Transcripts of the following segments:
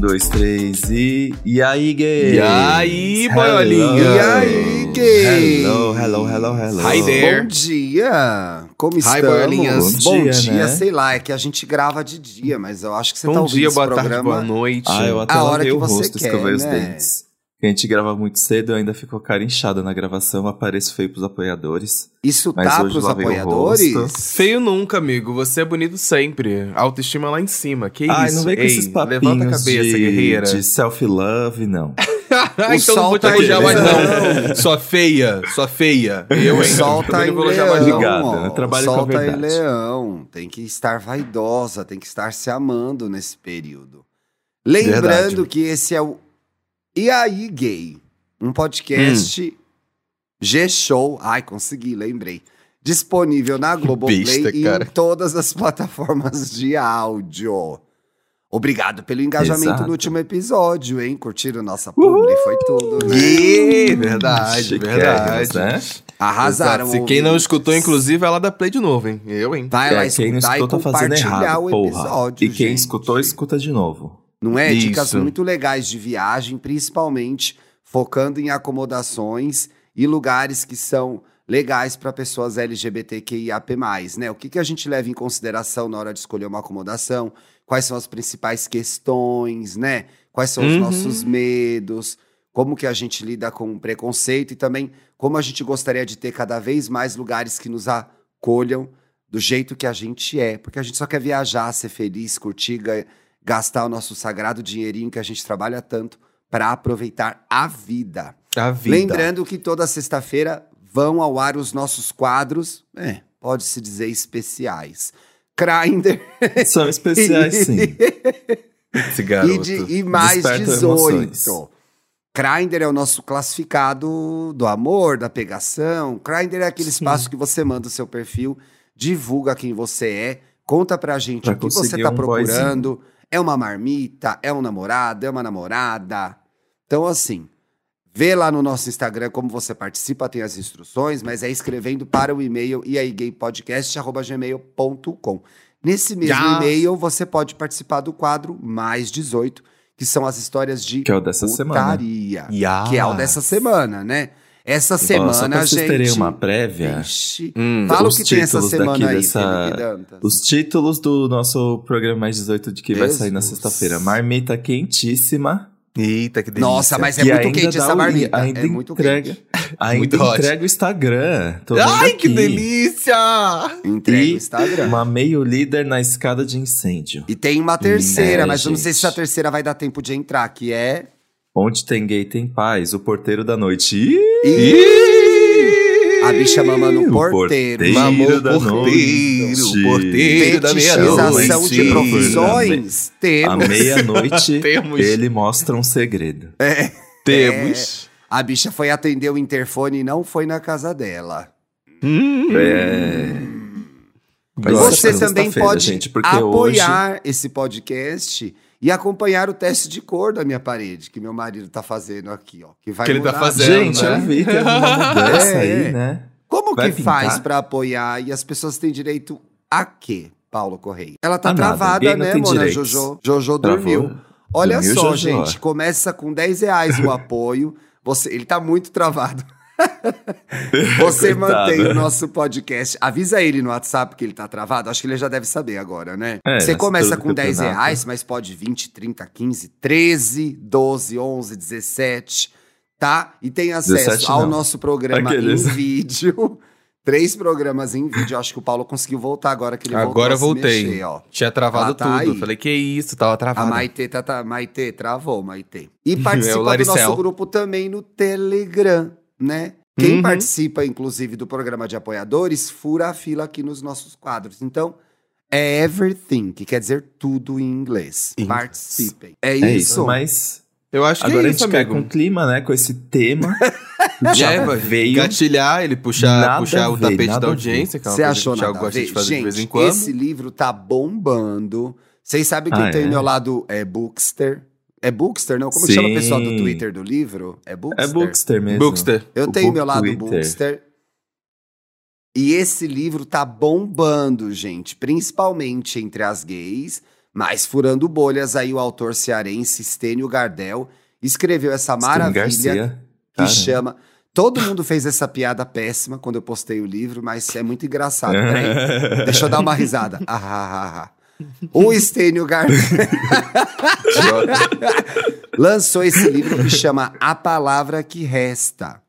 dois, três e. E aí, gay? E aí, boiolinha? E aí, gay? Hello, hello, hello, hello. Hi there. Bom dia! Como Hi, estamos? boiolinhas. Bom dia, né? sei lá, é que a gente grava de dia, mas eu acho que você tá Bom ouvindo dia, esse boa programa... tarde, boa noite. Ah, eu até A hora que o você rosto, quer, escovei os né? dentes. Que a gente grava muito cedo, eu ainda fico cara inchada na gravação, apareço feio pros apoiadores. Isso Mas tá hoje pros apoiadores? Feio nunca, amigo. Você é bonito sempre. Autoestima lá em cima. Que Ai, isso? não vem com Ei, esses papinhos Levanta a cabeça, de, guerreira. de self-love, não. Ah, O então não sol vou te tá elogiar em mais leão. não. Sua feia, sua feia. Eu, O hein? sol tá em não vou leão, mais não. Obrigado, ó. eu trabalho o sol com a tá em verdade. leão. Tem que estar vaidosa, tem que estar se amando nesse período. Lembrando Verdade. que esse é o E aí, gay? Um podcast Hum. G-Show. Ai, consegui, lembrei. Disponível na Globoplay Besta, e cara. em todas as plataformas de áudio. Obrigado pelo engajamento Exato. no último episódio, hein? Curtiram nossa publi, foi tudo, né? Ih, verdade, verdade. né? Arrasaram. Exato. Se quem não escutou, inclusive, ela dá play de novo, hein? Eu, hein? Vai lá É, quem não escutar e escutou tá fazendo compartilhar errado, o porra. episódio. E quem gente. escutou, escuta de novo. Não é? Dicas Isso. muito legais de viagem, principalmente focando em acomodações e lugares que são legais para pessoas LGBTQIAP+, né? O que, que a gente leva em consideração na hora de escolher uma acomodação? Quais são as principais questões, né? Quais são os Uhum. nossos medos? Como que a gente lida com o preconceito e também como a gente gostaria de ter cada vez mais lugares que nos acolham do jeito que a gente é, porque a gente só quer viajar, ser feliz, curtir, gastar o nosso sagrado dinheirinho que a gente trabalha tanto para aproveitar a vida. A vida. Lembrando que toda sexta-feira vão ao ar os nossos quadros, é, pode-se dizer especiais. Grindr São especiais, sim. Esse e, garoto. de- e mais Despertam 18. emoções. Grindr é o nosso classificado do amor, da pegação. Grindr é aquele espaço que você manda o seu perfil, divulga quem você é, conta pra gente Pra o que você tá um procurando. É uma marmita, é um namorado, é uma namorada. Então, assim, vê lá no nosso Instagram como você participa, tem as instruções, mas é escrevendo para o e-mail iaigaypodcast.gmail.com. Nesse mesmo Já. e-mail, você pode participar do quadro Mais 18, que são as histórias de Que é o dessa semana. putaria. Ya. Que é o dessa semana, né? Essa só semana, pra vocês terem gente. uma prévia. Hum. Fala o que tem essa semana aí, dessa- os títulos do nosso programa mais 18 de que vai sair na Jesus. sexta-feira. Marmita quentíssima. Eita, que delícia. Nossa, mas é que muito quente essa o- marmita. Ainda é muito entrega, quente. ainda Muito entrega o Instagram. Ai, que delícia! Entrega E o Instagram. Uma meio líder na escada de incêndio. E tem uma terceira, É, mas eu não sei se gente. a terceira vai dar tempo de entrar, que é... Onde tem gay tem paz, o porteiro da noite. Ih! Ih! A bicha mama no O porteiro. porteiro. Mamou da o porteiro, noite. porteiro da meia-noite. de profissões? À Temos. meia-noite, ele mostra um segredo. Temos. A bicha foi atender o interfone e não foi na casa dela. Hum. É. Mas Você também pode gente, apoiar esse podcast e acompanhar o teste de cor da minha parede, que meu marido tá fazendo aqui, ó. Que vai Que ele tá mudar. fazendo. Gente, né? eu vi, teve uma mudança É, é. aí, né? Como Vai que pintar? faz pra apoiar e as pessoas têm direito a quê, Paulo Correia? Ela tá A nada. travada, né, tem Mona. Jojo? Jojo Travou. dormiu. Olha Dormiu, só, Jojo. gente, começa com 10 reais o apoio. Você, ele tá muito travado. Você Coitado. mantém o nosso podcast. Avisa ele no WhatsApp que ele tá travado. Acho que ele já deve saber agora, né? É, Você começa do com 10 campeonato. reais, mas pode 20, 30, 15, 13, 12, 11, 17, tá? E tem acesso 17 ao não. nosso programa Aqueles. em vídeo. Três programas em vídeo. Acho que o Paulo conseguiu voltar agora que ele Agora eu a voltei. mexer, ó. Tinha travado tá tudo. aí. Falei, que isso, tava A travado. Maitê, tá, tá, Maitê, travou, Maitê. E É participa do Laricel. nosso grupo também no Telegram, né? Quem Uhum. participa, inclusive, do programa de apoiadores, fura a fila aqui nos nossos quadros. Então, é everything, que quer dizer tudo em inglês. Inglês. Participem. É, É isso. isso, mas Eu acho que agora é a isso, gente quer amigo. com clima, né? Com esse tema. Já É, vai veio. gatilhar, ele puxar, puxar a o ver, tapete da a audiência, que é Você achou que o Thiago nada a gosta de fazer de vez em Gente, quando. esse livro tá bombando. Vocês sabem quem Ah, tem é? meu lado é Bookster. É Bookster, não? Como que chama o pessoal do Sim. Twitter do livro? É Bookster? É Bookster mesmo. Bookster. Eu O tenho Book meu lado Twitter. Bookster. E esse livro tá bombando, gente, principalmente entre as gays, Mas furando bolhas, aí o autor cearense Stênio Gardel escreveu essa Stênio maravilha Garcia. que Caramba. chama. Todo mundo fez essa piada péssima quando eu postei o livro, mas é muito engraçado. Peraí, deixa eu dar uma risada. Ah, ah, ah, ah. O Stênio Gardel lançou esse livro que chama A Palavra que Resta.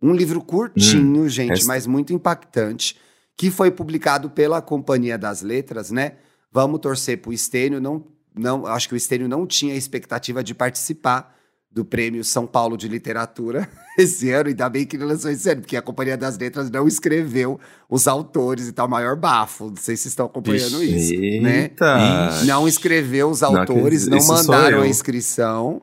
Um livro curtinho, gente, resta. mas muito impactante, que foi publicado pela Companhia das Letras, né? Vamos torcer pro Stênio. Não, não, acho que o Stênio não tinha expectativa de participar do Prêmio São Paulo de Literatura esse ano, ainda bem que ele lançou esse ano, porque a Companhia das Letras não escreveu os autores e tal, maior bafo. Não sei se vocês estão acompanhando isso, né? Eita. Não escreveu os Não autores, não, Isso sou mandaram a inscrição.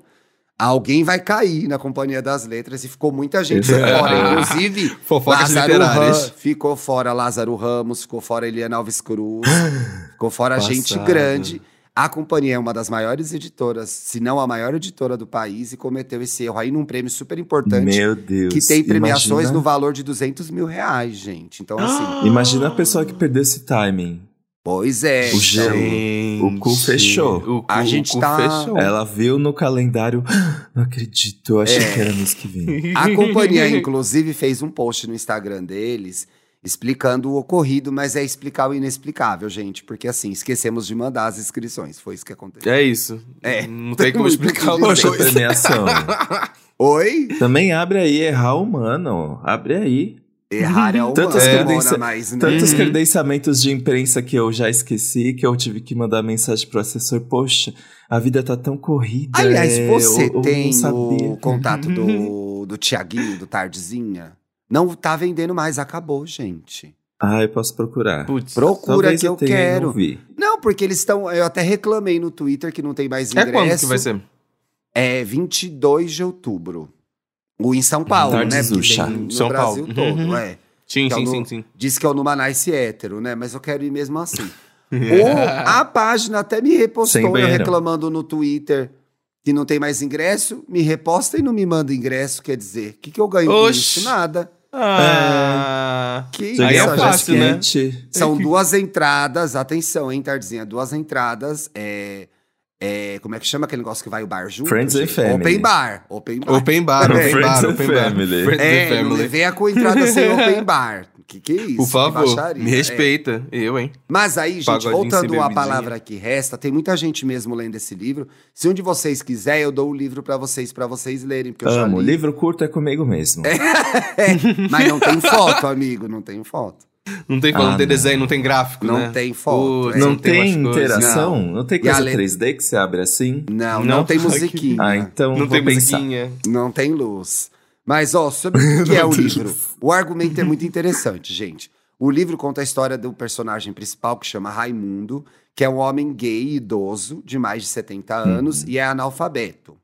Alguém vai cair na Companhia das Letras e ficou muita gente fora. Inclusive, Lázaro literárias. Ram, ficou fora Lázaro Ramos, ficou fora Eliana Alves Cruz, ficou fora gente Passado. grande. A companhia é uma das maiores editoras, se não a maior editora do país, e cometeu esse erro aí num prêmio super importante. Meu Deus. que tem premiações imagina, no valor de 200 mil reais, gente. Então, assim, Imagina a pessoa que perdeu esse timing. pois é. O então, gelo. O cu fechou. O cu, A gente o cu tá- fechou. Ela viu no calendário. "Ah, Não acredito, eu achei É. que era mês que vem. A companhia, inclusive, fez um post no Instagram deles explicando o ocorrido, mas é explicar o inexplicável, gente. Porque, assim, esquecemos de mandar as inscrições. Foi isso que aconteceu. É isso. É. Não tem como Muito explicar Poxa, coisa. premiação. Oi? Também abre aí, errar humano. Abre aí. Errar é o Tantos humano, credenci- mas, né? Tantos Uhum. credenciamentos de imprensa que eu já esqueci, que eu tive que mandar mensagem pro assessor. Poxa, a vida tá tão corrida. Aliás, é, você eu- eu tem sabia. o contato do, do Tiaguinho, do Tardezinha? Não tá vendendo mais, acabou, gente. Ah, eu posso procurar. Putz. Procura Talvez que eu tenha e quero. Não vi. Não, porque eles estão. Eu até reclamei no Twitter que não tem mais É ingresso. quando que vai ser? É 22 de outubro. O em São Paulo, né? Porque Tardezucha. tem no São Brasil Paulo. todo, Uhum. é. Sim, Que é sim, o sim, no- sim. Diz que é o Numanice hétero, né? Mas eu quero ir mesmo assim. Ou a página até me repostou eu reclamando no Twitter que não tem mais ingresso, me reposta e não me manda ingresso, quer dizer, o que, que eu ganho com Oxi. isso? Nada. Ah. Que Você Aí isso, é fácil, né? São duas entradas, atenção, hein, Tardezinha? Duas entradas, é, é, como é que chama aquele negócio que vai o bar junto? Friends and? Family. Open bar, open bar. Open bar, open Friends bar, and open bar. family. Friends and É, não family. levei a com entrada sem open bar. Que que é isso? Por favor, baixaria. me É. respeita. Eu, hein? Mas aí, gente, Pagodinho voltando à palavra que resta, tem muita gente mesmo lendo esse livro. Se um de vocês quiser, eu dou o livro pra vocês, para vocês lerem, porque eu já Amo. li. Livro curto é comigo mesmo. Mas não tem foto, amigo, não tem foto. Não tem, Ah, não tem não. desenho, não tem gráfico, Não né? tem foto, Putz, é. Não tem coisas. interação? Não, tem E a coisa letra- 3D que você abre assim? Não, não, Não, tem musiquinha. Ah, então Não vou tem pensar. musiquinha. Não tem luz. Mas, ó, sobre o que é o livro? O argumento é muito interessante, gente. O livro conta a história do personagem principal, que chama Raimundo, que é um homem gay idoso, de mais de 70 anos, e é analfabeto.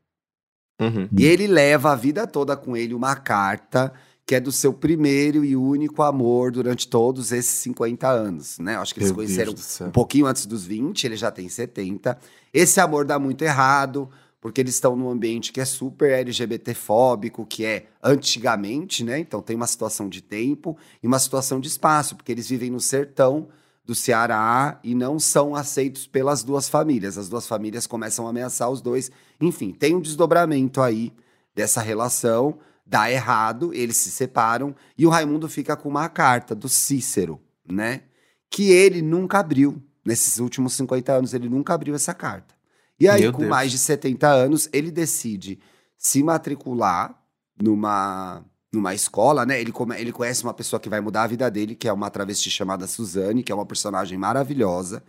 Uhum. E ele leva a vida toda com ele uma carta que é do seu primeiro e único amor durante todos esses 50 anos, né? Acho que eles Meu conheceram um pouquinho antes dos 20, ele já tem 70. Esse amor dá muito errado, porque eles estão num ambiente que é super LGBTfóbico, que é antigamente, né? Então tem uma situação de tempo e uma situação de espaço, porque eles vivem no sertão do Ceará e não são aceitos pelas duas famílias. As duas famílias começam a ameaçar os dois. Enfim, tem um desdobramento aí dessa relação, dá errado, eles se separam e o Raimundo fica com uma carta do Cícero, né? Que ele nunca abriu. Nesses últimos 50 anos, ele nunca abriu essa carta. E aí, Meu com Deus. mais de 70 anos, ele decide se matricular numa, numa escola, né? Ele, come- ele conhece uma pessoa que vai mudar a vida dele, que é uma travesti chamada Suzane, que é uma personagem maravilhosa,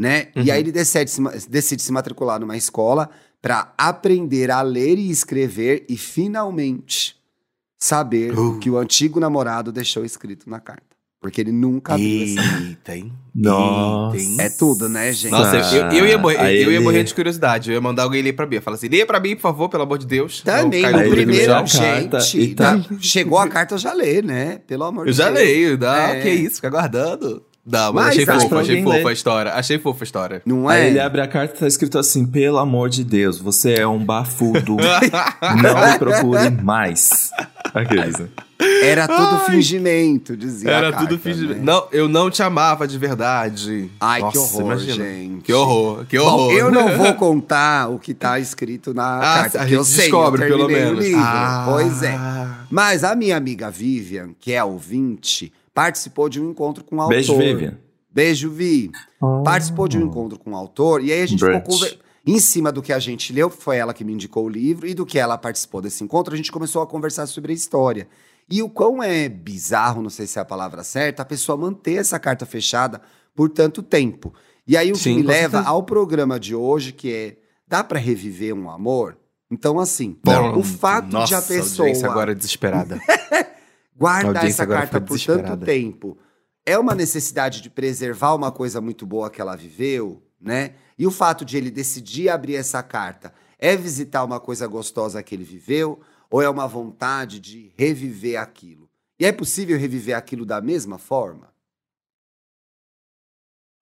né? E Uhum. aí ele decide se, decide se matricular numa escola para aprender a ler e escrever e finalmente saber Uh. o que o antigo namorado deixou escrito na carta. Porque ele nunca abriu essa Eita, hein? Nossa. Eita, hein? É tudo, né, gente? Nossa, eu, eu ia morrer, Aí eu ia ele- morrer de curiosidade. Eu ia mandar alguém ler pra Bia. Fala assim, lê pra mim, por favor, pelo amor de Deus. Também, Eu caio no Aí primeiro, carta gente, e tá- tá- chegou a carta, eu já lê, né? Pelo amor Eu de já Deus. leio, dá, É. que isso, fica aguardando. Dá, mas, Mas achei acho pra achei alguém fofa a história. Achei fofa a história. Não Aí é? ele abre a carta e tá escrito assim: pelo amor de Deus, você é um bafudo. Não me procure mais. Aqueles, né? Era tudo Ai. fingimento, dizia. Era tudo fingimento. né? Não, eu não te amava de verdade. Ai, que Nossa, horror, imagina. gente. Que horror, que Bom, horror. eu não vou contar o que tá escrito na Ah, carta, a gente eu sei, descobre, eu pelo menos. livro. Ah. Pois é. Mas a minha amiga Vivian, que é ouvinte, participou de um encontro com o autor. Beijo, Vivian. Beijo, Vi. Participou de um encontro com o autor e aí a gente ficou Brunch. Em cima do que a gente leu, foi ela que me indicou o livro, e do que ela participou desse encontro, a gente começou a conversar sobre a história. E o quão é bizarro, não sei se é a palavra certa, a pessoa manter essa carta fechada por tanto tempo. E aí o Sim, que me leva ao programa de hoje, que é dá pra reviver um amor? Então assim, Não, o fato nossa, de a pessoa audiência agora é desesperada. guardar essa carta por tanto tempo é uma necessidade de preservar uma coisa muito boa que ela viveu, né? E o fato de ele decidir abrir essa carta é visitar uma coisa gostosa que ele viveu ou é uma vontade de reviver aquilo? E é possível reviver aquilo da mesma forma?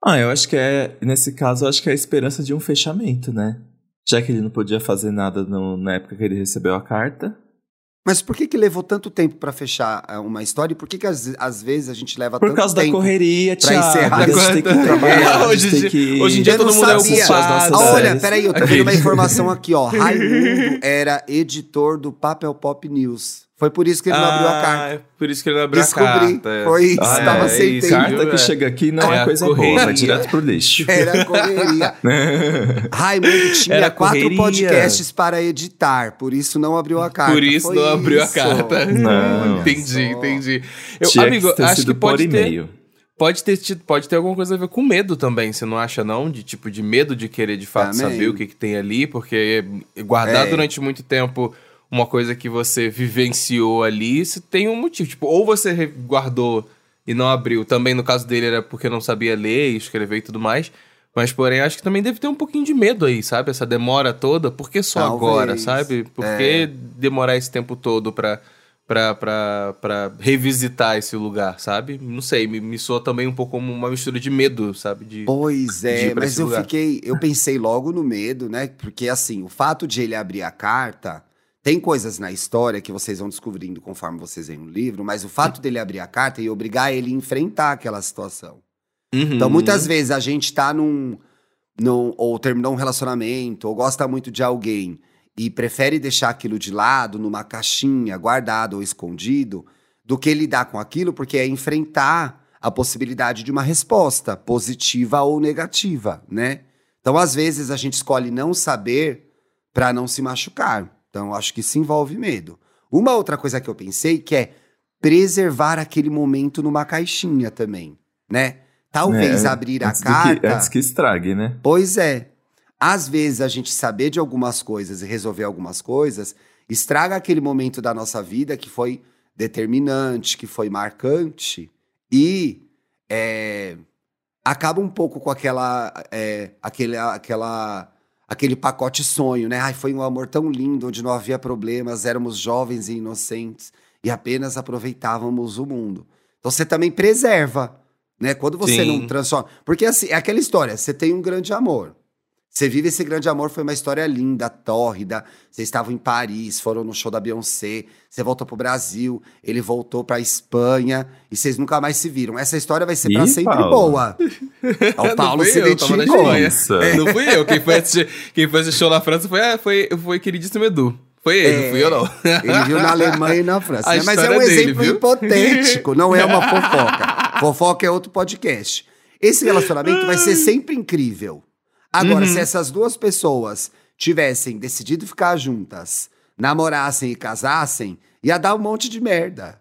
Ah, eu acho que é. Nesse caso, eu acho que é a esperança de um fechamento, né? Já que ele não podia fazer nada no- na época que ele recebeu a carta. Mas por que que levou tanto tempo pra fechar ah, uma história? E por que que às, vezes a gente leva Por tanto causa da tempo? correria, pra Thiago. encerrar. A gente tem que trabalhar, Hoje tem dia- que... hoje em dia Eu todo não mundo é sabia. ocupado. as nossas Ah, olha, séries. peraí, eu tô vendo uma informação aqui, ó. Raimundo era editor do Papel Pop News. Foi por isso que ele não abriu a carta. Ah, Por isso que ele não abriu Descobri. a carta. é. Foi isso, Ah, tava é, sem isso, tempo. Carta que É. chega aqui não É é, a coisa boa, correria. vai direto pro lixo. Era correria. Raimundo tinha Era quatro correria. podcasts para editar, por isso não abriu a carta. Por isso Foi não abriu a isso. carta. Não. entendi, só. entendi. Eu, Tinha amigo, ter acho sido que pode ter, pode ter tido- pode ter alguma coisa a ver com medo também, você não acha não? De tipo de medo de querer de fato Também. saber o que, que tem ali, porque guardar É. durante muito tempo uma coisa que você vivenciou ali, você tem um motivo, tipo, ou você guardou e não abriu, também no caso dele era porque não sabia ler e escrever e tudo mais. Mas, porém, acho que também deve ter um pouquinho de medo aí, sabe? Essa demora toda. Por que só Talvez. agora, sabe? Por É. que demorar esse tempo todo pra, pra, pra, pra revisitar esse lugar, sabe? Não sei, me, me soa também um pouco como uma mistura de medo, sabe? De... Pois de é, pra mas eu lugar. fiquei, eu pensei logo no medo, né? Porque assim, o fato de ele abrir a carta, tem coisas na história que vocês vão descobrindo conforme vocês veem no livro, mas o fato dele abrir a carta e obrigar ele a enfrentar aquela situação. Uhum. Então, muitas vezes a gente tá num, num. ou terminou um relacionamento, ou gosta muito de alguém, e prefere deixar aquilo de lado, numa caixinha, guardado ou escondido, do que lidar com aquilo, porque é enfrentar a possibilidade de uma resposta, positiva ou negativa, né? Então, às vezes, a gente escolhe não saber para não se machucar. Então, acho que isso envolve medo. Uma outra coisa que eu pensei que é preservar aquele momento numa caixinha também, né? Talvez É, abrir a carta. Que, antes que estrague, né? Pois é. Às vezes a gente saber de algumas coisas e resolver algumas coisas estraga aquele momento da nossa vida que foi determinante, que foi marcante e é, acaba um pouco com aquela, é, aquele, aquela, aquele pacote sonho, né? Ai, foi um amor tão lindo, onde não havia problemas, éramos jovens e inocentes e apenas aproveitávamos o mundo. Então você também preserva, né? Quando você Sim. não transforma. Porque assim, é aquela história: você tem um grande amor. Você vive esse grande amor, foi uma história linda, tórrida. Vocês estavam em Paris, foram no show da Beyoncé. Você voltou pro Brasil, ele voltou pra Espanha e vocês nunca mais se viram. Essa história vai ser pra Ih, sempre Paulo. boa. O Não Paulo se identificou. Nossa. Não fui eu. Quem foi assistir, quem foi assistir show na França foi, ah, foi, foi queridíssimo Edu. Foi ele, não fui eu, não. Ele viu na Alemanha e na França. Né? Mas é um história dele, exemplo viu? hipotético, não é uma fofoca. Fofoca é outro podcast. Esse relacionamento vai ser sempre incrível. Agora, Uhum. se essas duas pessoas tivessem decidido ficar juntas, namorassem e casassem, ia dar um monte de merda.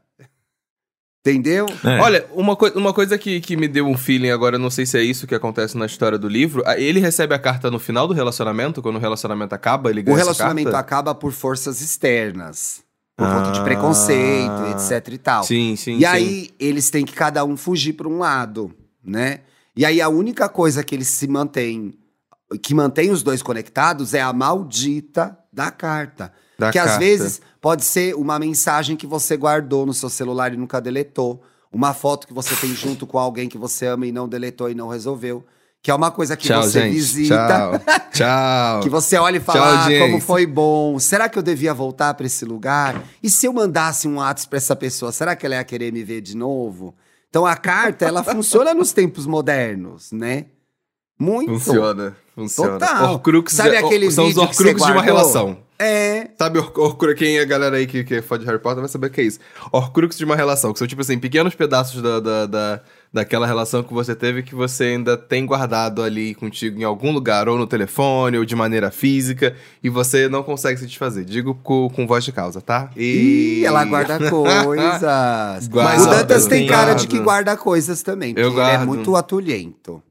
Entendeu? É. Olha, uma, coi- uma coisa que, que me deu um feeling agora, não sei se é isso que acontece na história do livro. ah, Ele recebe a carta no final do relacionamento, quando o relacionamento acaba, ele O ganha essa relacionamento carta? acaba por forças externas. Por conta de Ah. preconceito, etc e tal. Sim, sim, E sim. aí, eles têm que cada um fugir para um lado, né? E aí, a única coisa que eles se mantêm, que mantém os dois conectados é a maldita da carta. Da que às carta. vezes pode ser uma mensagem que você guardou no seu celular e nunca deletou. Uma foto que você tem junto com alguém que você ama e não deletou e não resolveu. que é uma coisa que Tchau, você gente. visita, Tchau. Tchau. que você olha e fala, Tchau, ah, como audiência." foi bom. Será que eu devia voltar pra esse lugar? E se eu mandasse um WhatsApp pra essa pessoa, será que ela ia querer me ver de novo? Então a carta, ela funciona nos tempos modernos, né? Muito. Funciona, funciona. Total. Horcrux Sabe é- aquele são os vídeo que Horcrux de uma relação. É. Sabe, Hor- Horcrux, quem é a galera aí que, que é fã de Harry Potter vai saber o que é isso. Horcrux de uma relação, que são tipo assim, pequenos pedaços da, da, da- daquela relação que você teve que você ainda tem guardado ali contigo em algum lugar, ou no telefone, ou de maneira física, e você não consegue se desfazer. Digo com, com voz de causa, tá? Ih, ela guarda coisas. Guarda, o Dantas tem cara guardo. de que guarda coisas também. Eu porque ele é guardo. muito atulhento.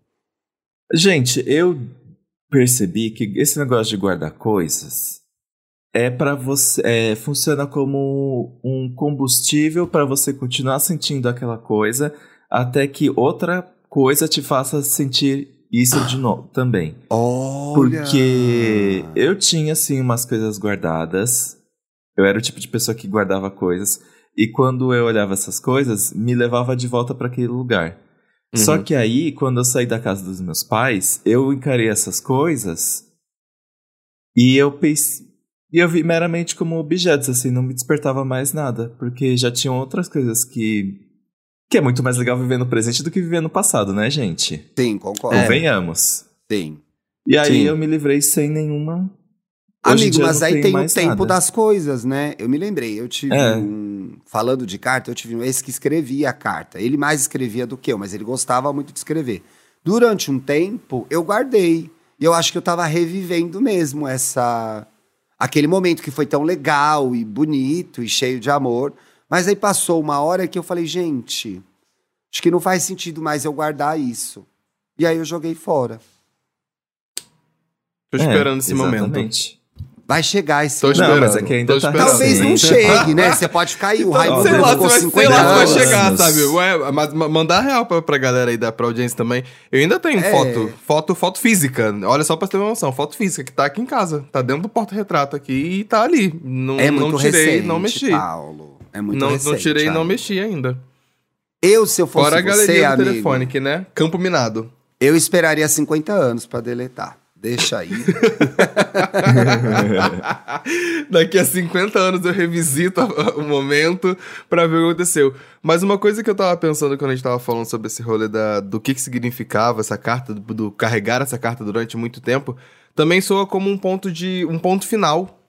Gente, eu percebi que esse negócio de guardar coisas é para você, é, funciona como um combustível para você continuar sentindo aquela coisa até que outra coisa te faça sentir isso de novo também. Olha. Porque eu tinha, assim, umas coisas guardadas. Eu era o tipo de pessoa que guardava coisas. E quando eu olhava essas coisas, me levava de volta para aquele lugar. Só Uhum. que aí, quando eu saí da casa dos meus pais, eu encarei essas coisas e eu pensei. E eu vi meramente como objetos, assim, não me despertava mais nada. Porque já tinham outras coisas que. Que é muito mais legal viver no presente do que viver no passado, né, gente? Sim, concordo. Convenhamos. Sim. E aí Sim. eu me livrei sem nenhuma. Amigo, mas aí tenho tem o tempo nada. das coisas, né? Eu me lembrei, eu tive É. um. Falando de carta, eu tive um ex que escrevia a carta. Ele mais escrevia do que eu, mas ele gostava muito de escrever. Durante um tempo, eu guardei. E eu acho que eu tava revivendo mesmo essa. Aquele momento que foi tão legal e bonito e cheio de amor. Mas aí passou uma hora que eu falei, gente, acho que não faz sentido mais eu guardar isso. E aí eu joguei fora. Tô É, esperando esse momento. Vai chegar esse Tô momento. Não, mas é que ainda tô tá. Talvez não chegue, né? Você pode ficar aí, o Raimundo sei lá, ficou 50 sei lá se vai chegar, sabe? Ué, mas ma- mandar real pra, pra galera aí da pra audiência também. Eu ainda tenho É. foto, foto, foto física. Olha só pra você ter uma noção, foto física que tá aqui em casa. Tá dentro do porta-retrato aqui e tá ali. Não, É muito não tirei, recente, não mexi. Paulo. É muito não, recente. não tirei e não mexi ainda. Eu, se eu fosse Fora a você, galeria do amigo, telefone, que né? Campo minado. eu esperaria 50 anos pra deletar. Deixa aí. Daqui a 50 anos eu revisito o momento pra ver o que aconteceu. Mas uma coisa que eu tava pensando quando a gente tava falando sobre esse rolê da, do que, que significava essa carta, do, do carregar essa carta durante muito tempo, também soa como um ponto de. um ponto final.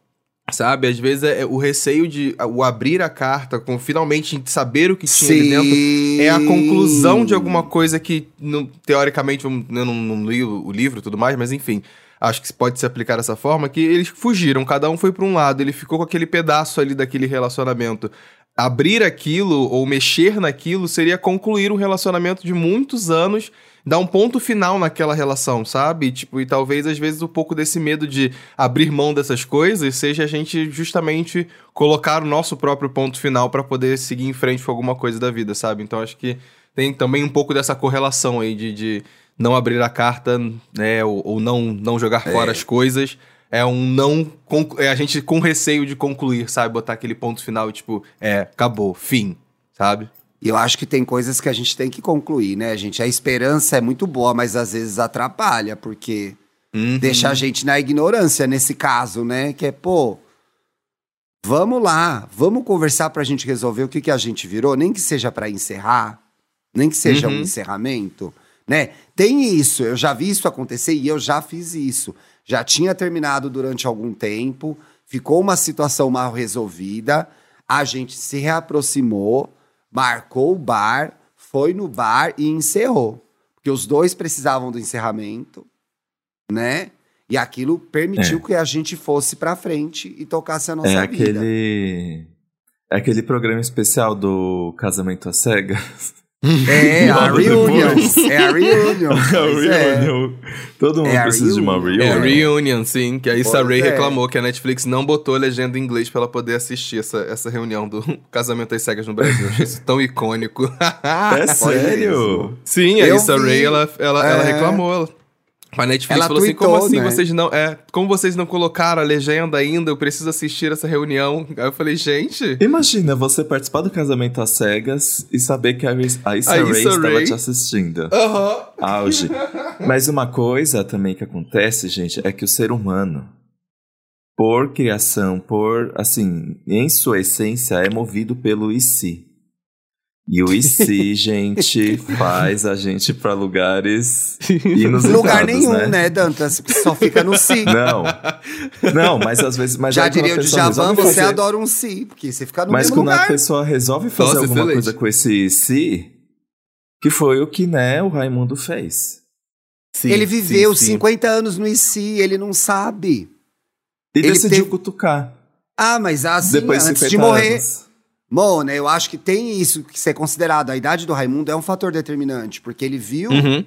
Sabe? Às vezes é, é o receio de o abrir a carta, com finalmente saber o que tinha ali dentro, é a conclusão de alguma coisa que, não- teoricamente, eu não, não li o, o livro e tudo mais, mas enfim, acho que pode se aplicar dessa forma, que eles fugiram, cada um foi para um lado, ele ficou com aquele pedaço ali daquele relacionamento. Abrir aquilo ou mexer naquilo seria concluir um relacionamento de muitos anos, dar um ponto final naquela relação, sabe? Tipo, e talvez às vezes um pouco desse medo de abrir mão dessas coisas seja a gente justamente colocar o nosso próprio ponto final para poder seguir em frente com alguma coisa da vida, sabe? Então acho que tem também um pouco dessa correlação aí de, de não abrir a carta, né? Ou, ou não, não jogar fora as coisas. É um não. É a gente com receio de concluir, sabe? Botar aquele ponto final, tipo, é, acabou, fim, sabe? E eu acho que tem coisas que a gente tem que concluir, né, gente? A esperança é muito boa, mas às vezes atrapalha, porque Uhum. deixa a gente na ignorância nesse caso, né? Que é, pô, vamos lá, vamos conversar pra gente resolver o que, que a gente virou, nem que seja pra encerrar, nem que seja um Uhum. encerramento, né? Tem isso, eu já vi isso acontecer e eu já fiz isso. Já tinha terminado durante algum tempo, ficou uma situação mal resolvida, a gente se reaproximou, marcou o bar, foi no bar e encerrou. Porque os dois precisavam do encerramento, né? E aquilo permitiu que a gente fosse pra frente e tocasse a nossa É vida. aquele. É aquele programa especial do Casamento às Cegas. É, a Logo reunion. É a reunion. A é. reunion. Todo mundo É a precisa de uma reunion. É, reunion. Reunion, sim. Que a Issa Pois Rae é. reclamou que a Netflix não botou legenda em inglês pra ela poder assistir essa, essa reunião do Casamento às Cegas no Brasil. Achei isso tão icônico. É sério? sim, a. Rae, ela, ela, ela É. reclamou. Ela A Netflix Ela falou assim: tweetou, como assim né? vocês não. É, como vocês não colocaram a legenda ainda? Eu preciso assistir essa reunião. Aí eu falei, gente. Imagina você participar do casamento às cegas e saber que a Issa, a Issa A Issa estava Rae. te assistindo. Aham. Auge. Mas uma coisa também que acontece, gente, é que o ser humano, por criação, por, assim, em sua essência, é movido pelo e se. E o se, gente, faz a gente pra lugares inusitados, Lugar nenhum, né? né, Dantas? Só fica no si. Não. Não, mas às vezes... Mas Já quando diria o Djavan, você fazer- adora um si, porque você fica no Mas mesmo quando lugar. a pessoa resolve fazer Nossa, alguma excelente. coisa com esse se, que foi o que, né, o Raimundo fez. Sim, ele viveu sim, sim. 50 anos no IC, ele não sabe. E Ele decidiu teve- cutucar. Ah, mas assim, depois de antes 50 de morrer. anos. Mona, eu acho que tem isso que ser considerado. A idade do Raimundo é um fator determinante, porque ele viu Uhum.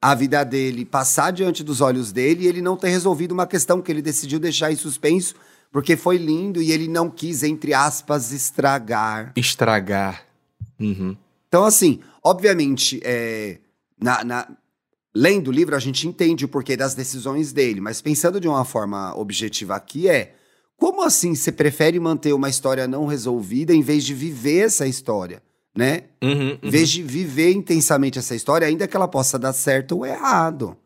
a vida dele passar diante dos olhos dele e ele não ter resolvido uma questão que ele decidiu deixar em suspenso, porque foi lindo e ele não quis, entre aspas, estragar. Estragar. Uhum. Então, assim, obviamente, é, na, na- lendo o livro, a gente entende o porquê das decisões dele, mas pensando de uma forma objetiva aqui, é como assim você prefere manter uma história não resolvida em vez de viver essa história, né? Uhum, Em vez de viver intensamente essa história, ainda que ela possa dar certo ou errado.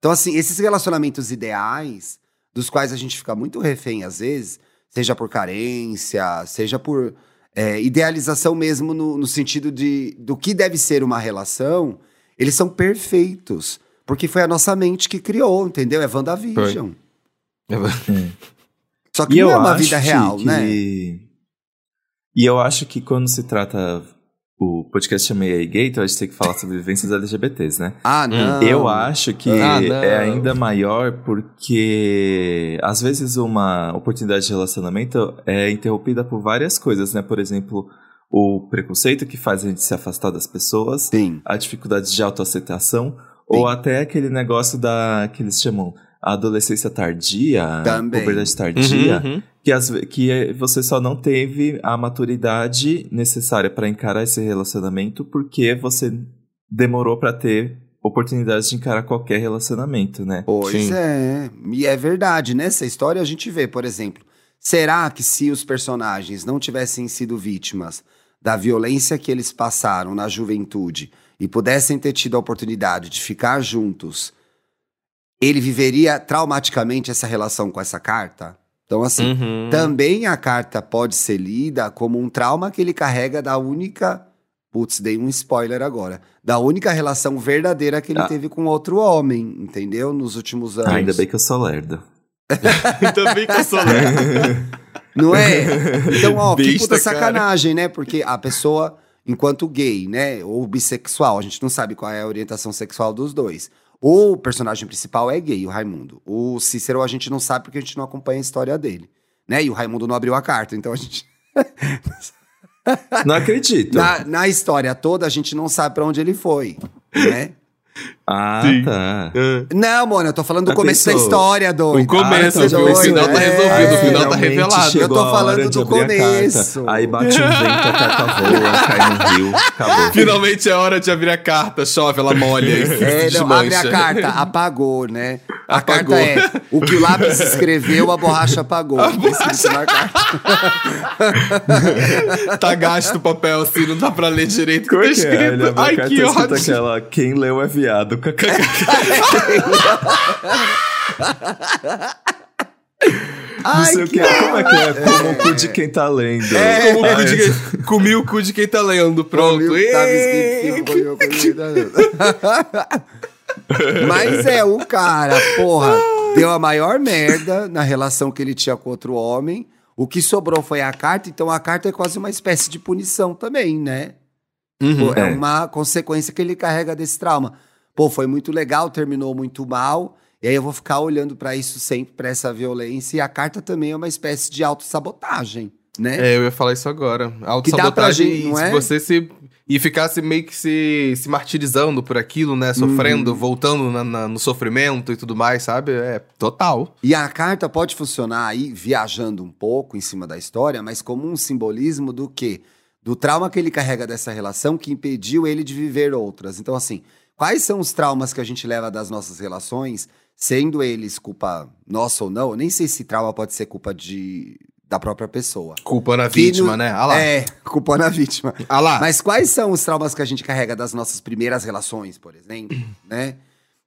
Então, assim, esses relacionamentos ideais, dos quais a gente fica muito refém às vezes, seja por carência, seja por é, idealização mesmo no, no sentido de do que deve ser uma relação, eles são perfeitos. Porque foi a nossa mente que criou, entendeu? É WandaVision. Só que E não eu é uma acho vida real, que... né? E eu acho que quando se trata... O podcast chama EA Gay, então a gente tem que falar sobre vivências LGBTs, né? Ah, não. Eu acho que Ah, é ainda maior porque às vezes uma oportunidade de relacionamento é interrompida por várias coisas, né? Por exemplo, o preconceito que faz a gente se afastar das pessoas, Sim. a dificuldade de autoaceitação, ou até aquele negócio da que eles chamam a adolescência tardia, Também. puberdade tardia, Uhum, uhum. que, ve- que você só não teve a maturidade necessária para encarar esse relacionamento porque você demorou para ter oportunidade de encarar qualquer relacionamento, né? Pois Sim. é. E é verdade. Nessa história a gente vê, por exemplo, será que se os personagens não tivessem sido vítimas da violência que eles passaram na juventude e pudessem ter tido a oportunidade de ficar juntos, ele viveria traumaticamente essa relação com essa carta? Então, assim, Uhum. também a carta pode ser lida como um trauma que ele carrega da única. Putz, dei um spoiler agora. Da única relação verdadeira que ele Ah. teve com outro homem, entendeu? Nos últimos anos. Ainda bem que eu sou lerdo. Ainda bem que eu sou lerdo. Não é? Então, ó, que Besta, puta cara. sacanagem, né? Porque a pessoa, enquanto gay, né? Ou bissexual, a gente não sabe qual é a orientação sexual dos dois. O personagem principal é gay, o Raimundo. O Cícero a gente não sabe porque a gente não acompanha a história dele. Né? E o Raimundo não abriu a carta, então a gente. Não acredito. Na, na história toda, a gente não sabe pra onde ele foi, né? Ah, Sim. tá. Não, mano, eu tô falando do Já começo da história, doido. O começo, Ah, tá O final tá é. resolvido, o final tá revelado. Eu tô a falando do a começo. Aí bate um vento, a carta voa, cai no rio, acabou. Finalmente é hora de abrir a carta, chove, ela molha e se É, não, abre a carta, apagou, né? A Apagou. carta é o que o lápis escreveu, a borracha apagou. Tá na carta. Tá gasto o papel assim, não dá pra ler direito o que tá é é? escrito. A Ai, que ótimo. aquela, quem leu é viado. Não Ai, sei o que é. Como é que é? Como o cu de quem tá lendo. É, como o cu de quem, comi o cu de quem tá lendo, pronto. Que tava Mas é, o cara, porra, deu a maior merda na relação que ele tinha com outro homem. O que sobrou foi a carta, então a carta é quase uma espécie de punição também, né? Uhum. É É. uma consequência que ele carrega desse trauma. Pô, foi muito legal, terminou muito mal. E aí eu vou ficar olhando pra isso sempre, pra essa violência. E a carta também é uma espécie de autossabotagem, né? É, eu ia falar isso agora. Autossabotagem gente, não se é? você se. E ficasse meio que se, se martirizando por aquilo, né? Sofrendo, Uhum. voltando na- na- no sofrimento e tudo mais, sabe? É total. E a carta pode funcionar aí, viajando um pouco em cima da história, mas como um simbolismo do quê? Do trauma que ele carrega dessa relação que impediu ele de viver outras. Então, assim, Quais são os traumas que a gente leva das nossas relações, sendo eles culpa nossa ou não? Eu nem sei se trauma pode ser culpa de, da própria pessoa. Culpa na vítima, no- né? Ah lá. É, culpa na vítima. Ah lá. Mas quais são os traumas que a gente carrega das nossas primeiras relações, por exemplo, né?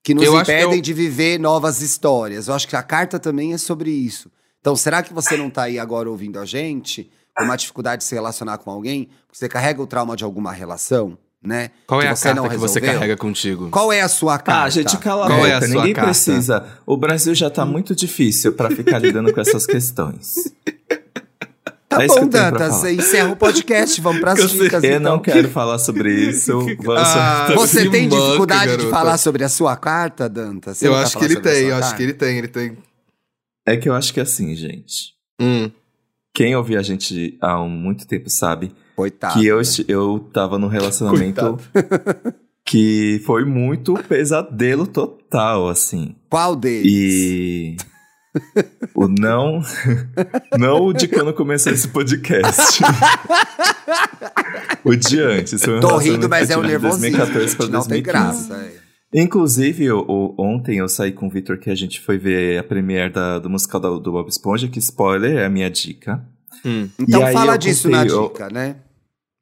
Que nos Eu impedem eu- de viver novas histórias. Eu acho que a carta também é sobre isso. Então, será que você não tá aí agora ouvindo a gente com uma dificuldade de se relacionar com alguém? Porque você carrega o trauma de alguma relação, né? Qual é a você carta que você carrega contigo? Qual é a sua carta? Ah, gente, cala a Qual boca. é Ninguém carta? precisa. O Brasil já tá muito difícil pra ficar lidando com essas questões. Tá É bom, Dantas, encerra o podcast, vamos pras Eu dicas, Eu então. não quero falar sobre isso. Vamos Ah, Você Que tem manca, dificuldade de garota. falar sobre a sua carta, Dantas? Você Eu acho que ele tem, eu acho carta? que ele tem, ele tem. É que eu acho que é assim, gente. Hum. Quem ouve a gente há muito tempo sabe Coitado. que eu, eu tava num relacionamento que foi muito pesadelo total, assim. Qual deles? E. O não. Não o de quando começou esse podcast. o de antes. Foi um Tô rindo, mas é eu o tive de nervosismo, 2014 pra gente, não tem 2015. graça. é. Inclusive, o- o- ontem eu saí com o Victor que a gente foi ver a premiere da- do musical da- do Bob Esponja, que spoiler é a minha dica. Hum. Então E fala eu disso contei, na eu- dica, né?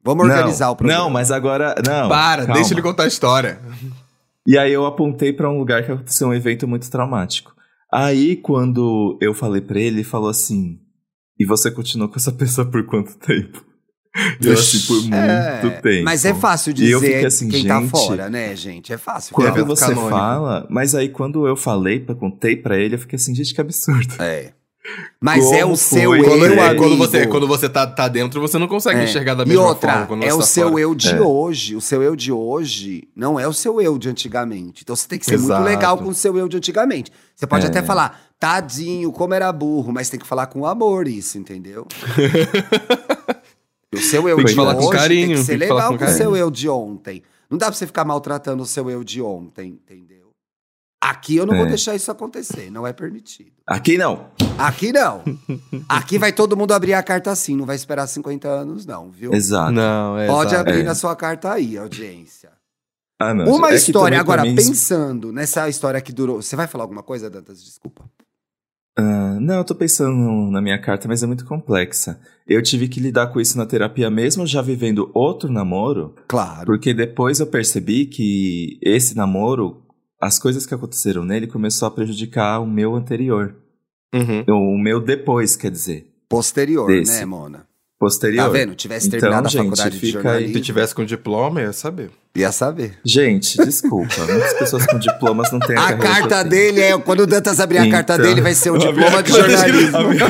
Vamos organizar não, o programa. Não, mas agora. Não. Para, calma. deixa ele contar a história. E aí eu apontei pra um lugar que aconteceu um evento muito traumático. Aí quando eu falei pra ele, ele falou assim: "E você continuou com essa pessoa por quanto tempo?" Eu assim por muito É, tempo. Mas é fácil E eu dizer fiquei assim, quem tá gente, fora, né, gente? É fácil. Quando você canônico. fala, mas aí quando eu falei, contei pra ele, eu fiquei assim, gente, que absurdo. É. Mas Como é o seu foi? eu, Quando, é, amigo. quando você, quando você tá, tá dentro, você não consegue É. enxergar da e mesma outra, forma. Quando é você o tá seu fora. eu de É. hoje. O seu eu de hoje não é o seu eu de antigamente. Então você tem que ser Exato. muito legal com o seu eu de antigamente. Você pode É. até falar, tadinho, como era burro, mas tem que falar com amor isso, entendeu? o seu eu Tem que de falar hoje com carinho, tem que ser tem legal com com o seu eu de ontem. Não dá pra você ficar maltratando o seu eu de ontem, entendeu? Aqui eu não vou É. deixar isso acontecer, não é permitido. Aqui não. Aqui não. Aqui vai todo mundo abrir a carta assim, não vai esperar 50 anos não, viu? Exato. Não, é Pode exato. abrir É. na sua carta aí, audiência. Ah, não. Uma É história, também agora, mim- pensando nessa história que durou. Você vai falar alguma coisa, Dantas? Desculpa. Ah, não, eu tô pensando na minha carta, mas é muito complexa. Eu tive que lidar com isso na terapia mesmo já vivendo outro namoro, Claro. porque depois eu percebi que esse namoro, as coisas que aconteceram nele começou a prejudicar o meu anterior. Uhum. O meu depois, quer dizer, Posterior, Desse. né, Mona? posterior. Tá vendo? Tivesse Então, terminado gente, a faculdade de fica aí. Se jornalismo, tivesse com diploma, ia saber. Ia saber. Gente, desculpa, muitas pessoas com diplomas não têm a, A eu carta tenho. dele é. Quando o Dantas abrir a carta Então, dele, vai ser um a minha diploma de carta- jornalismo. A minha, a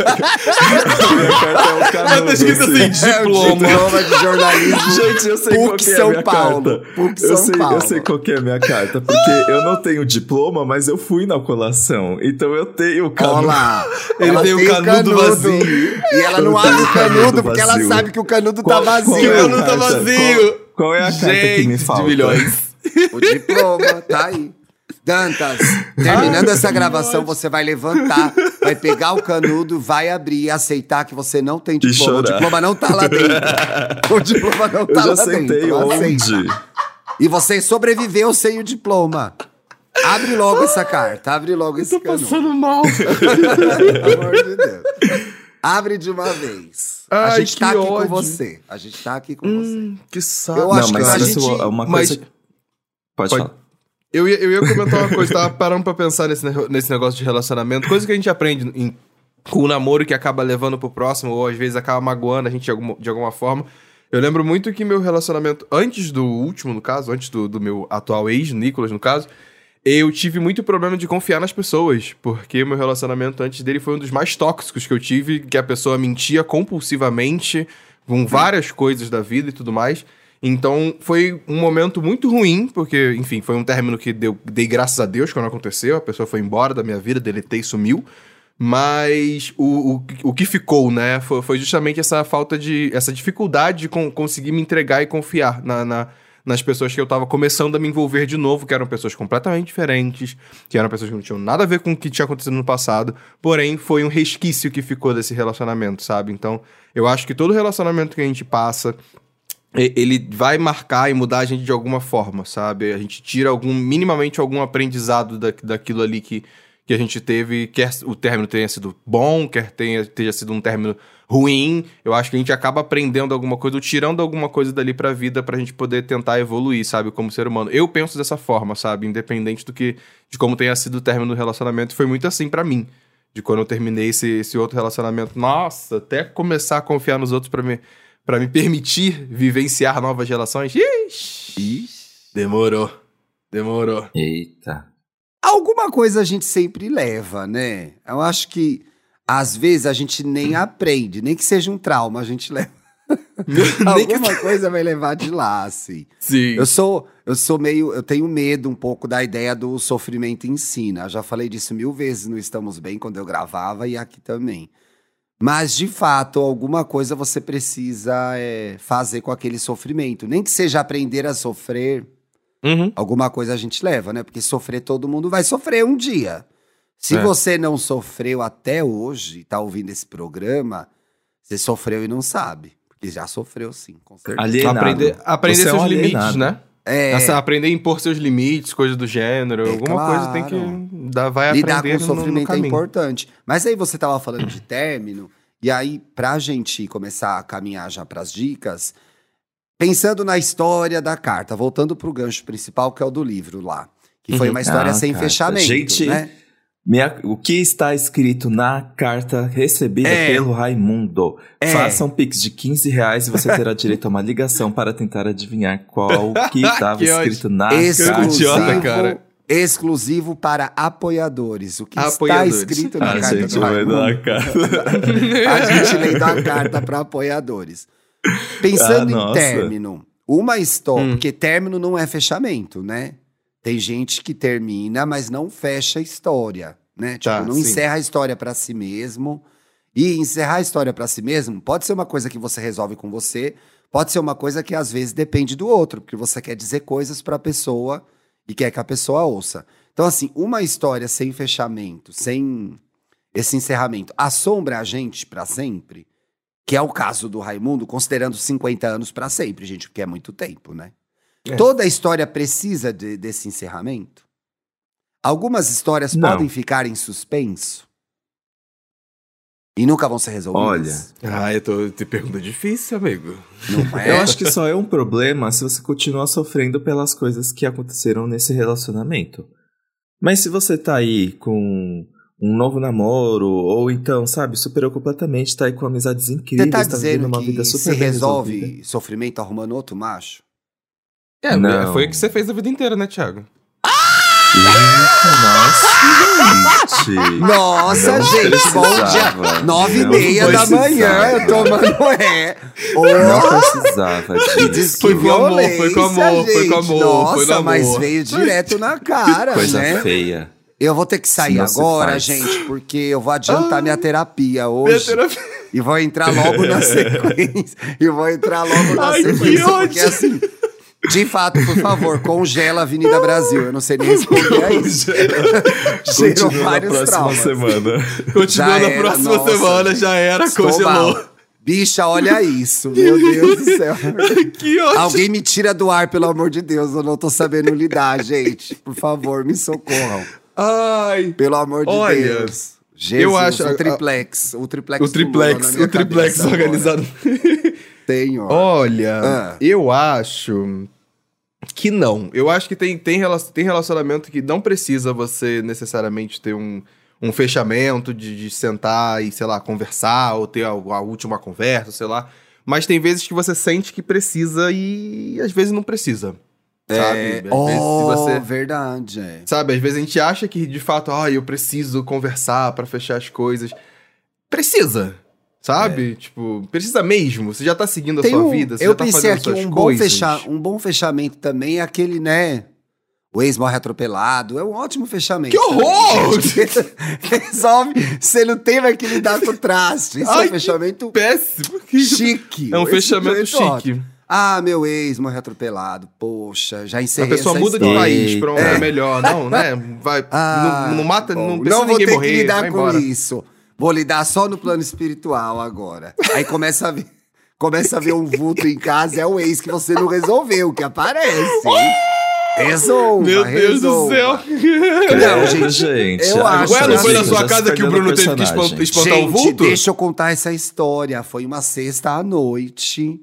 minha carta é o canudo. Tá escrito assim, É o diploma. diploma de jornalismo. Gente, eu sei qual PUC que é a São minha Paulo. carta. PUC eu, São sei, Paulo. eu sei qual que é a minha carta, porque eu não tenho diploma, mas eu fui na colação. Então eu tenho o Olha canudo. lá. Ele Ela tem o canudo vazio. E ela não Eu abre tenho o o canudo canudo porque ela sabe que o canudo tá Qual- qual vazio. é O canudo tá carta? vazio. Qual, é a carta Gente, que me falta? de milhões. O diploma, tá aí. Dantas, terminando essa gravação, você vai levantar, vai pegar o canudo, vai abrir e aceitar que você não tem diploma. O diploma não tá lá dentro. O diploma não Eu tá já lá sentei dentro. Aceita. onde? E você sobreviveu sem o diploma. Abre logo essa carta, abre logo esse canudo. Passando mal. Pelo amor de Deus. Abre de uma vez. A gente tá que aqui ódio. com você. A gente tá aqui com você. Hum, que saco. Eu Não, acho que mas a isso gente- é uma mas- coisa... Pode, Pode- falar. Eu ia, eu ia comentar uma coisa, tava parando pra pensar nesse, ne- nesse negócio de relacionamento. Coisa que a gente aprende em- com o namoro que acaba levando pro próximo, ou às vezes acaba magoando a gente de alguma, de alguma forma. Eu lembro muito que meu relacionamento, antes do último, no caso, antes do, do meu atual ex, Nicolas, no caso, eu tive muito problema de confiar nas pessoas, porque meu relacionamento antes dele foi um dos mais tóxicos que eu tive, que a pessoa mentia compulsivamente com várias coisas da vida e tudo mais. Então foi um momento muito ruim, porque, enfim, foi um término que deu, dei graças a Deus quando aconteceu, a pessoa foi embora da minha vida, deletei e sumiu. Mas o, o, o que ficou, né, foi, foi justamente essa falta de. essa dificuldade de con- conseguir me entregar e confiar na, na- nas pessoas que eu tava começando a me envolver de novo, que eram pessoas completamente diferentes, que eram pessoas que não tinham nada a ver com o que tinha acontecido no passado, porém foi um resquício que ficou desse relacionamento, sabe? Então, eu acho que todo relacionamento que a gente passa, ele vai marcar e mudar a gente de alguma forma, sabe? A gente tira algum, minimamente algum aprendizado da, daquilo ali que, que a gente teve, quer o término tenha sido bom, quer tenha, tenha sido um término ruim. Eu acho que a gente acaba aprendendo alguma coisa, ou tirando alguma coisa dali pra vida pra gente poder tentar evoluir, sabe? Como ser humano. Eu penso dessa forma, sabe? Independente do que, de como tenha sido o término do relacionamento, foi muito assim pra mim. De quando eu terminei esse, esse outro relacionamento. Nossa, até começar a confiar nos outros pra me, pra me permitir vivenciar novas relações. Ixi, demorou. Demorou. Eita. Alguma coisa a gente sempre leva, né? Eu acho que às vezes a gente nem aprende, nem que seja um trauma, a gente leva. Alguma coisa vai levar de lá, assim. Sim. Eu sou, eu sou meio, eu tenho medo um pouco da ideia do sofrimento ensina. Eu já falei disso mil vezes no Estamos Bem quando eu gravava e aqui também. Mas de fato, alguma coisa você precisa é, fazer com aquele sofrimento. Nem que seja aprender a sofrer, Uhum. alguma coisa a gente leva, né? Porque sofrer todo mundo vai sofrer um dia. Se É. você não sofreu até hoje, tá ouvindo esse programa, você sofreu e não sabe. Porque já sofreu sim, com certeza. Alienado. Aprender, aprender Você é um seus limites, alienado. né? É, Essa- aprender a impor seus limites, coisas do gênero. É alguma coisa tem claro. que. Dar, vai lidar com aprender o no- no, sofrimento é importante. Mas aí você tava falando de término, e aí, pra gente começar a caminhar já pras dicas, pensando na história da carta, voltando pro gancho principal, que é o do livro lá. Que foi Uhum. uma história Ah, sem carta. fechamento, Gente, né? Minha- o que está escrito na carta recebida É. pelo Raimundo? É. Faça um pix de 15 reais e você terá direito a uma ligação para tentar adivinhar qual que estava Que ódio. escrito na exclusivo, idiota, cara. exclusivo para apoiadores. O que está Apoiadores. escrito na A carta gente do vai Raimundo. dar a carta. A gente lendo a carta para apoiadores. Pensando Ah, em término, uma história, Hum. porque término não é fechamento, né? Tem gente que termina, mas não fecha a história, né? Tipo, Tá, não sim. encerra a história para si mesmo. E encerrar a história para si mesmo pode ser uma coisa que você resolve com você, pode ser uma coisa que às vezes depende do outro, porque você quer dizer coisas para a pessoa e quer que a pessoa ouça. Então, assim, uma história sem fechamento, sem esse encerramento, assombra a gente para sempre, que é o caso do Raimundo, considerando 50 anos para sempre, gente, porque é muito tempo, né? É. Toda história precisa de- desse encerramento? Algumas histórias Não. podem ficar em suspenso e nunca vão ser resolvidas. Ah, eu tô. Te pergunta difícil, amigo. não é? Eu acho que só é um problema se você continuar sofrendo pelas coisas que aconteceram nesse relacionamento. Mas se você tá aí com um novo namoro, ou então, sabe, superou completamente, tá aí com amizades incríveis, Você tá tá vivendo uma que vida super se bem resolve resolvida. sofrimento arrumando outro macho? É, Não. foi o que você fez a vida inteira, né, Thiago? Eita, nossa, gente. Nossa, Não gente, bom dia. Nove e Não meia da precisava. manhã, eu tomando é. Não Ô, precisava disso. que Foi com amor, foi com amor, foi com gente. amor, Nossa, foi no amor. mas veio direto na cara, Coisa né? feia. Eu vou ter que sair agora, faz. gente, porque eu vou adiantar Ah. minha terapia Minha hoje. terapia- E vou entrar logo na sequência. e vou entrar logo na Ai, que sequência, porque ódio. assim... De fato, por favor, congela a Avenida Brasil. Eu não sei nem responder a isso. Gerou Continua na vários próxima traumas. semana. Continua Já na era, próxima nossa, semana, já era, congelou. mal. Bicha, olha isso. Meu Deus do céu. Que ótimo. Alguém me tira do ar, pelo amor de Deus. Eu não tô sabendo lidar, gente. Por favor, me socorram. Ai. Pelo amor de Olha, Deus. Jesus, eu acho- o triplex. O triplex, O triplex, o triplex organizado. Tenho. Olha, Ah. eu acho que não. Eu acho que tem, tem, tem relacionamento que não precisa você necessariamente ter um, um fechamento de, de sentar e, sei lá, conversar ou ter a, a última conversa, sei lá. Mas tem vezes que você sente que precisa e às vezes não precisa. É, Sabe? Se oh, você- verdade. é. Sabe, às vezes a gente acha que de fato, ah, eu preciso conversar pra fechar as coisas. Precisa. Sabe? Tipo, precisa mesmo. Você já tá seguindo a Tem sua um- vida, você eu já tá pensei fazendo aqui, suas um bom, coisas. fecha, um bom fechamento também é aquele, né? O ex morre atropelado. É um ótimo fechamento. Que horror! Resolve. Você não tem mais que lidar com o traste. Isso é Ai, um fechamento Péssimo. Que- chique. É um fechamento ótimo. Ah, meu ex morreu atropelado. Poxa, já A encerrei pessoa essa muda de história. país pra um É. melhor, não, né? Vai, Ah, não, não mata, bom, não precisa não vou ninguém ter morrer, que lidar vai com isso. Vou lidar só no plano espiritual agora. Aí começa a vir, começa a ver um vulto em casa, é o ex que você não resolveu, que aparece. Resolva, Meu Deus do resolva. céu. Não, gente, gente. eu acho Ué, não foi na sua casa que o Bruno no teve que espantar o Gente, vulto? deixa eu contar essa história. Foi uma sexta à noite.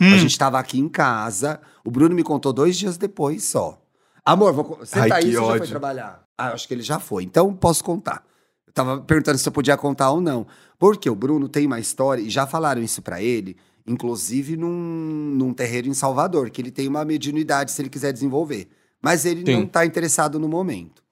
Hum. A gente tava aqui em casa. O Bruno me contou dois dias depois só. Amor, vou, você tá aí, você já foi trabalhar? Ah, eu acho que ele já foi. Então, posso contar. Eu tava perguntando se eu podia contar ou não. Porque o Bruno tem uma história, e já falaram isso pra ele, inclusive num, num terreiro em Salvador, que ele tem uma mediunidade se ele quiser desenvolver. Mas ele Sim. não tá interessado no momento.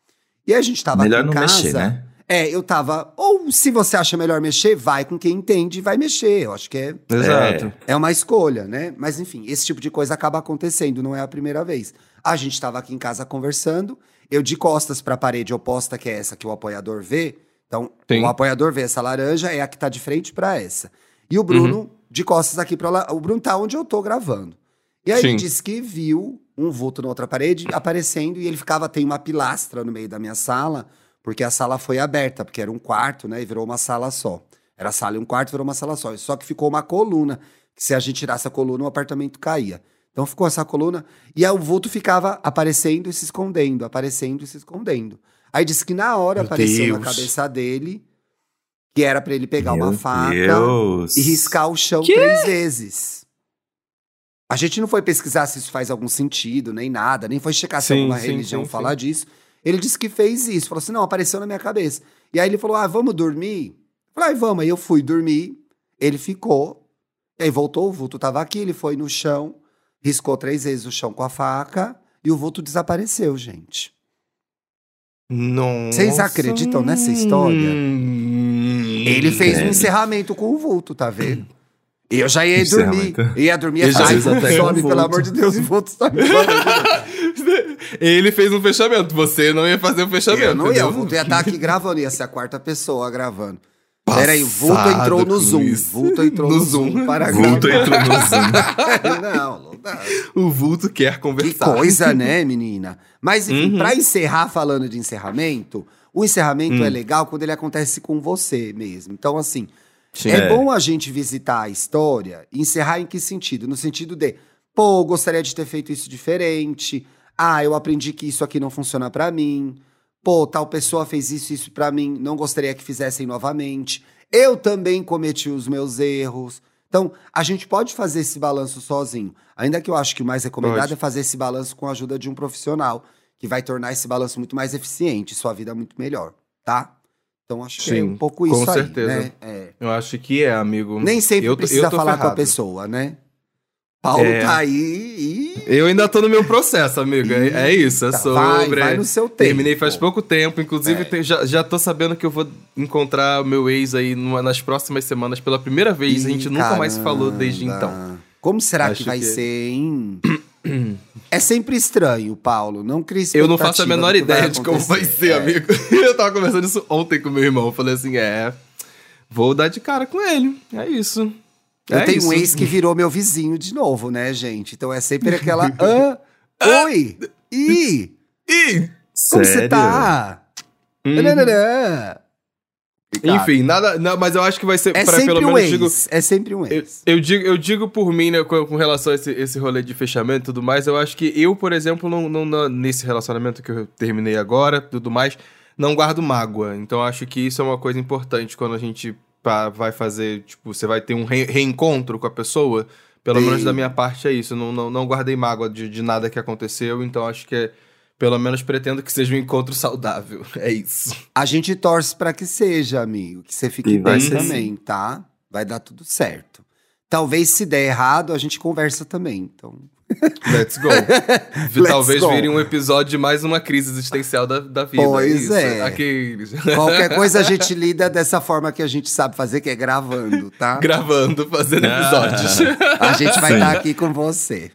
E a gente tava Melhor aqui em não casa. mexer, né? É, eu tava. Ou se você acha melhor mexer, vai com quem entende e vai mexer. Eu acho que é, Exato. é uma escolha, né? Mas enfim, esse tipo de coisa acaba acontecendo, não é a primeira vez. A gente tava aqui em casa conversando, eu de costas pra parede oposta, que é essa que o apoiador vê. Então, Sim. o apoiador vê essa laranja, é a que tá de frente pra essa. E o Bruno Uhum. de costas aqui pra lá. O Bruno tá onde eu tô gravando. E aí Sim. ele disse que viu um vulto na outra parede aparecendo e ele ficava, tem uma pilastra no meio da minha sala, porque a sala foi aberta, porque era um quarto, né? E virou uma sala só. Era sala e um quarto, virou uma sala só. Só que ficou uma coluna, que se a gente tirasse a coluna, o apartamento caía. Então ficou essa coluna, e aí o vulto ficava aparecendo e se escondendo, aparecendo e se escondendo. Aí disse que na hora Meu apareceu na Deus. cabeça dele que era pra ele pegar uma Meu faca Deus. e riscar o chão três vezes. A gente não foi pesquisar se isso faz algum sentido, nem nada, nem foi checar se Sim, alguma sim, religião sim, falar disso. Ele disse que fez isso, falou assim: não, apareceu na minha cabeça. E aí ele falou: ah, vamos dormir? Eu falei, ah, vamos. Aí eu fui dormir, ele ficou, e aí voltou, o vulto tava aqui, ele foi no chão, riscou três vezes o chão com a faca e o vulto desapareceu, gente. Nossa. Vocês acreditam nessa história? Ele fez um encerramento com o vulto, tá vendo? E eu já ia dormir. Ia dormir ai, vulto. pelo amor de Deus, o vulto tá me falando. Ele fez um fechamento, você não ia fazer o fechamento. Eu não ia, o vulto ia estar aqui gravando, ia ser a quarta pessoa gravando. Peraí, o vulto entrou no Zoom. isso. Vulto entrou no, No Zoom. Zoom. para Vulto gravar. entrou no Zoom. não, não dá. O vulto quer Que conversar. coisa, né, menina? Mas, enfim, Uhum. pra encerrar falando de encerramento, o encerramento Hum. é legal quando ele acontece com você mesmo. Então, assim, Sim. é, É. bom a gente visitar a história e encerrar em que sentido? No sentido de, pô, gostaria de ter feito isso diferente. Ah, eu aprendi que isso aqui não funciona pra mim. Pô, tal pessoa fez isso isso pra mim, não gostaria que fizessem novamente. Eu também cometi os meus erros. Então, a gente pode fazer esse balanço sozinho. Ainda que eu acho que o mais recomendado Pode. é fazer esse balanço com a ajuda de um profissional, que vai tornar esse balanço muito mais eficiente, sua vida muito melhor, tá? Então, acho que é Sim, um pouco com isso aí, certeza. né? É. Eu acho que é, amigo. Nem sempre Eu precisa eu falar com a ferrado. pessoa, né? Paulo É. tá aí e. Eu ainda tô no meu processo, amigo. É, é isso, é Tá, sobre. vai, vai no seu tempo. Terminei faz pouco tempo. Inclusive, É. tem- já, já tô sabendo que eu vou encontrar o meu ex aí numa- nas próximas semanas pela primeira vez. a gente Ih, nunca mais falou desde caramba. então. Como será Acho que vai que- ser, hein? é sempre estranho, Paulo. Não crie Eu não faço a menor ideia de como vai ser, É. amigo. Eu tava conversando isso ontem com meu irmão. Eu falei assim: é. Vou dar de cara com ele. É isso. Eu É tenho isso. um ex que virou meu vizinho de novo, né, gente? Então é sempre aquela. Hã? Oi! Ih! Ih! Como você tá? Hum. Nananã. Enfim, nada. Não, mas eu acho que vai ser. É pra, sempre pelo um menos, ex. digo, É sempre um Eu, ex. eu digo, eu digo por mim, né, com, com relação a esse, esse rolê de fechamento e tudo mais, eu acho que eu, por exemplo, não, não- não- nesse relacionamento que eu terminei agora, tudo mais, não guardo mágoa. Então eu acho que isso é uma coisa importante quando a gente pá, vai fazer, tipo, você vai ter um re- reencontro com a pessoa. Pelo Sim. menos da minha parte é isso. Não, não, não guardei mágoa de, de nada que aconteceu, então acho que é. Pelo menos pretendo que seja um encontro saudável. É isso. A gente torce pra que seja, amigo. Que você fique E bem também, tá? Vai dar tudo certo. Talvez se der errado, a gente conversa também. Então, Let's go. Let's Talvez go. vire um episódio de mais uma crise existencial da, da vida. Pois Isso, é. Aqueles. qualquer coisa a gente lida dessa forma que a gente sabe fazer, que é gravando, tá? Gravando, fazendo Ah. episódios. A gente vai estar aqui com você.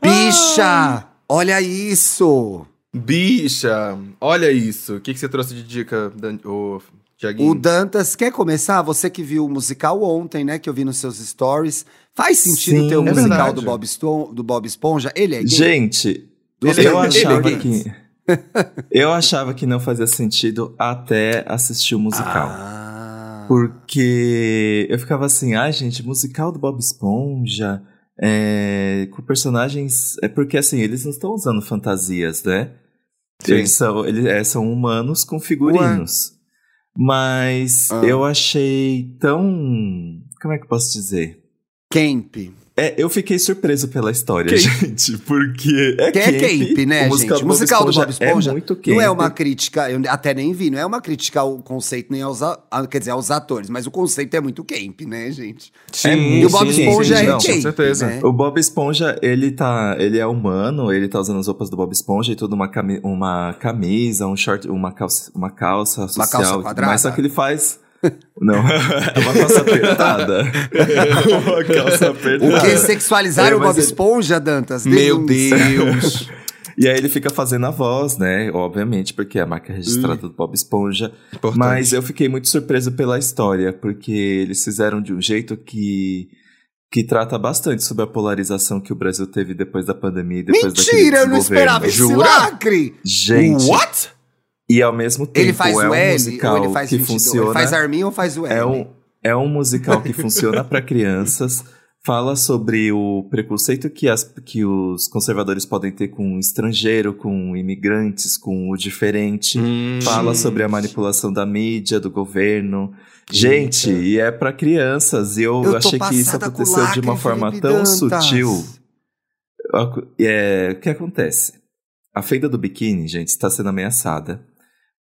Bicha! Olha isso! Bicha, olha isso. O que, que você trouxe de dica, Dan... ô, Tiaguinho? O Dantas, quer começar? Você que viu o musical ontem, né? Que eu vi nos seus stories. Faz sentido Sim, ter o é musical verdade. do Bob, do Bob Esponja? Ele é gay? Gente, Ele- eu ele é achava gay. que. Eu achava que não fazia sentido até assistir o musical. Ah. Porque eu ficava assim, ah, gente, musical do Bob Esponja, é, com personagens. É porque assim, eles não estão usando fantasias, né? Sim. Eles são, eles, é, são humanos com figurinos. Mas Ah. eu achei tão. Como é que eu posso dizer? Camp. É, eu fiquei surpreso pela história, Camp. gente, porque é Que é camp, né, o gente? O musical do Bob Esponja é muito camp. Não é uma crítica, eu até nem vi, não é uma crítica ao conceito nem aos, quer dizer, aos atores, mas o conceito é muito camp, né, gente? É Sim, muito E o Bob sim, Esponja sim, é não, camp, com certeza. né? O Bob Esponja, ele tá. Ele é humano, ele tá usando as roupas do Bob Esponja e tudo, uma, cami- uma camisa, um short, uma calça, uma calça social. calça e tudo quadrada? mais, só que ele faz. Não, é uma calça apertada. uma calça apertada. O que sexualizaram É, o Bob ele- Esponja, Dantas? Meu. Deus. E aí ele fica fazendo a voz, né? Obviamente, porque é a marca registrada do Bob Esponja. Importante. Mas eu fiquei muito surpreso pela história, porque eles fizeram de um jeito que. Que trata bastante sobre a polarização que o Brasil teve depois da pandemia e depois Mentira, eu não esperava esse lacre! Gente, What? E ao mesmo tempo Ele faz é o um L musical ou ele faz que 22? funciona. Ele faz Armin ou faz o L? é, um, é um musical que funciona para crianças. Fala sobre o preconceito que, as, que os conservadores podem ter com o estrangeiro, com imigrantes, com o diferente. Hum. Fala sobre a manipulação da mídia, do governo. Gente, e é para crianças. E eu, Eu achei que isso aconteceu de uma forma Felipe tão Dantas. sutil. É, o que acontece? A feira do biquíni, gente, está sendo ameaçada.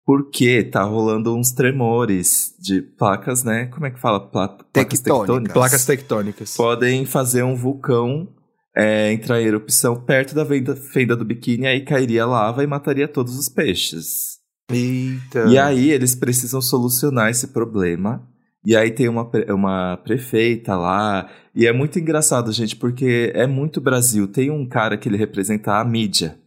Porque tá rolando uns tremores de placas, né? Como é que fala? Pla placas Tectônicas. Placas tectônicas. Podem fazer um vulcão é, entrar em erupção perto da fenda, fenda do biquíni, aí cairia lava e mataria todos os peixes. Eita. E aí eles precisam solucionar esse problema. E aí tem uma, pre- uma prefeita lá. E é muito engraçado, gente, porque é muito Brasil. Tem um cara que ele representa a mídia.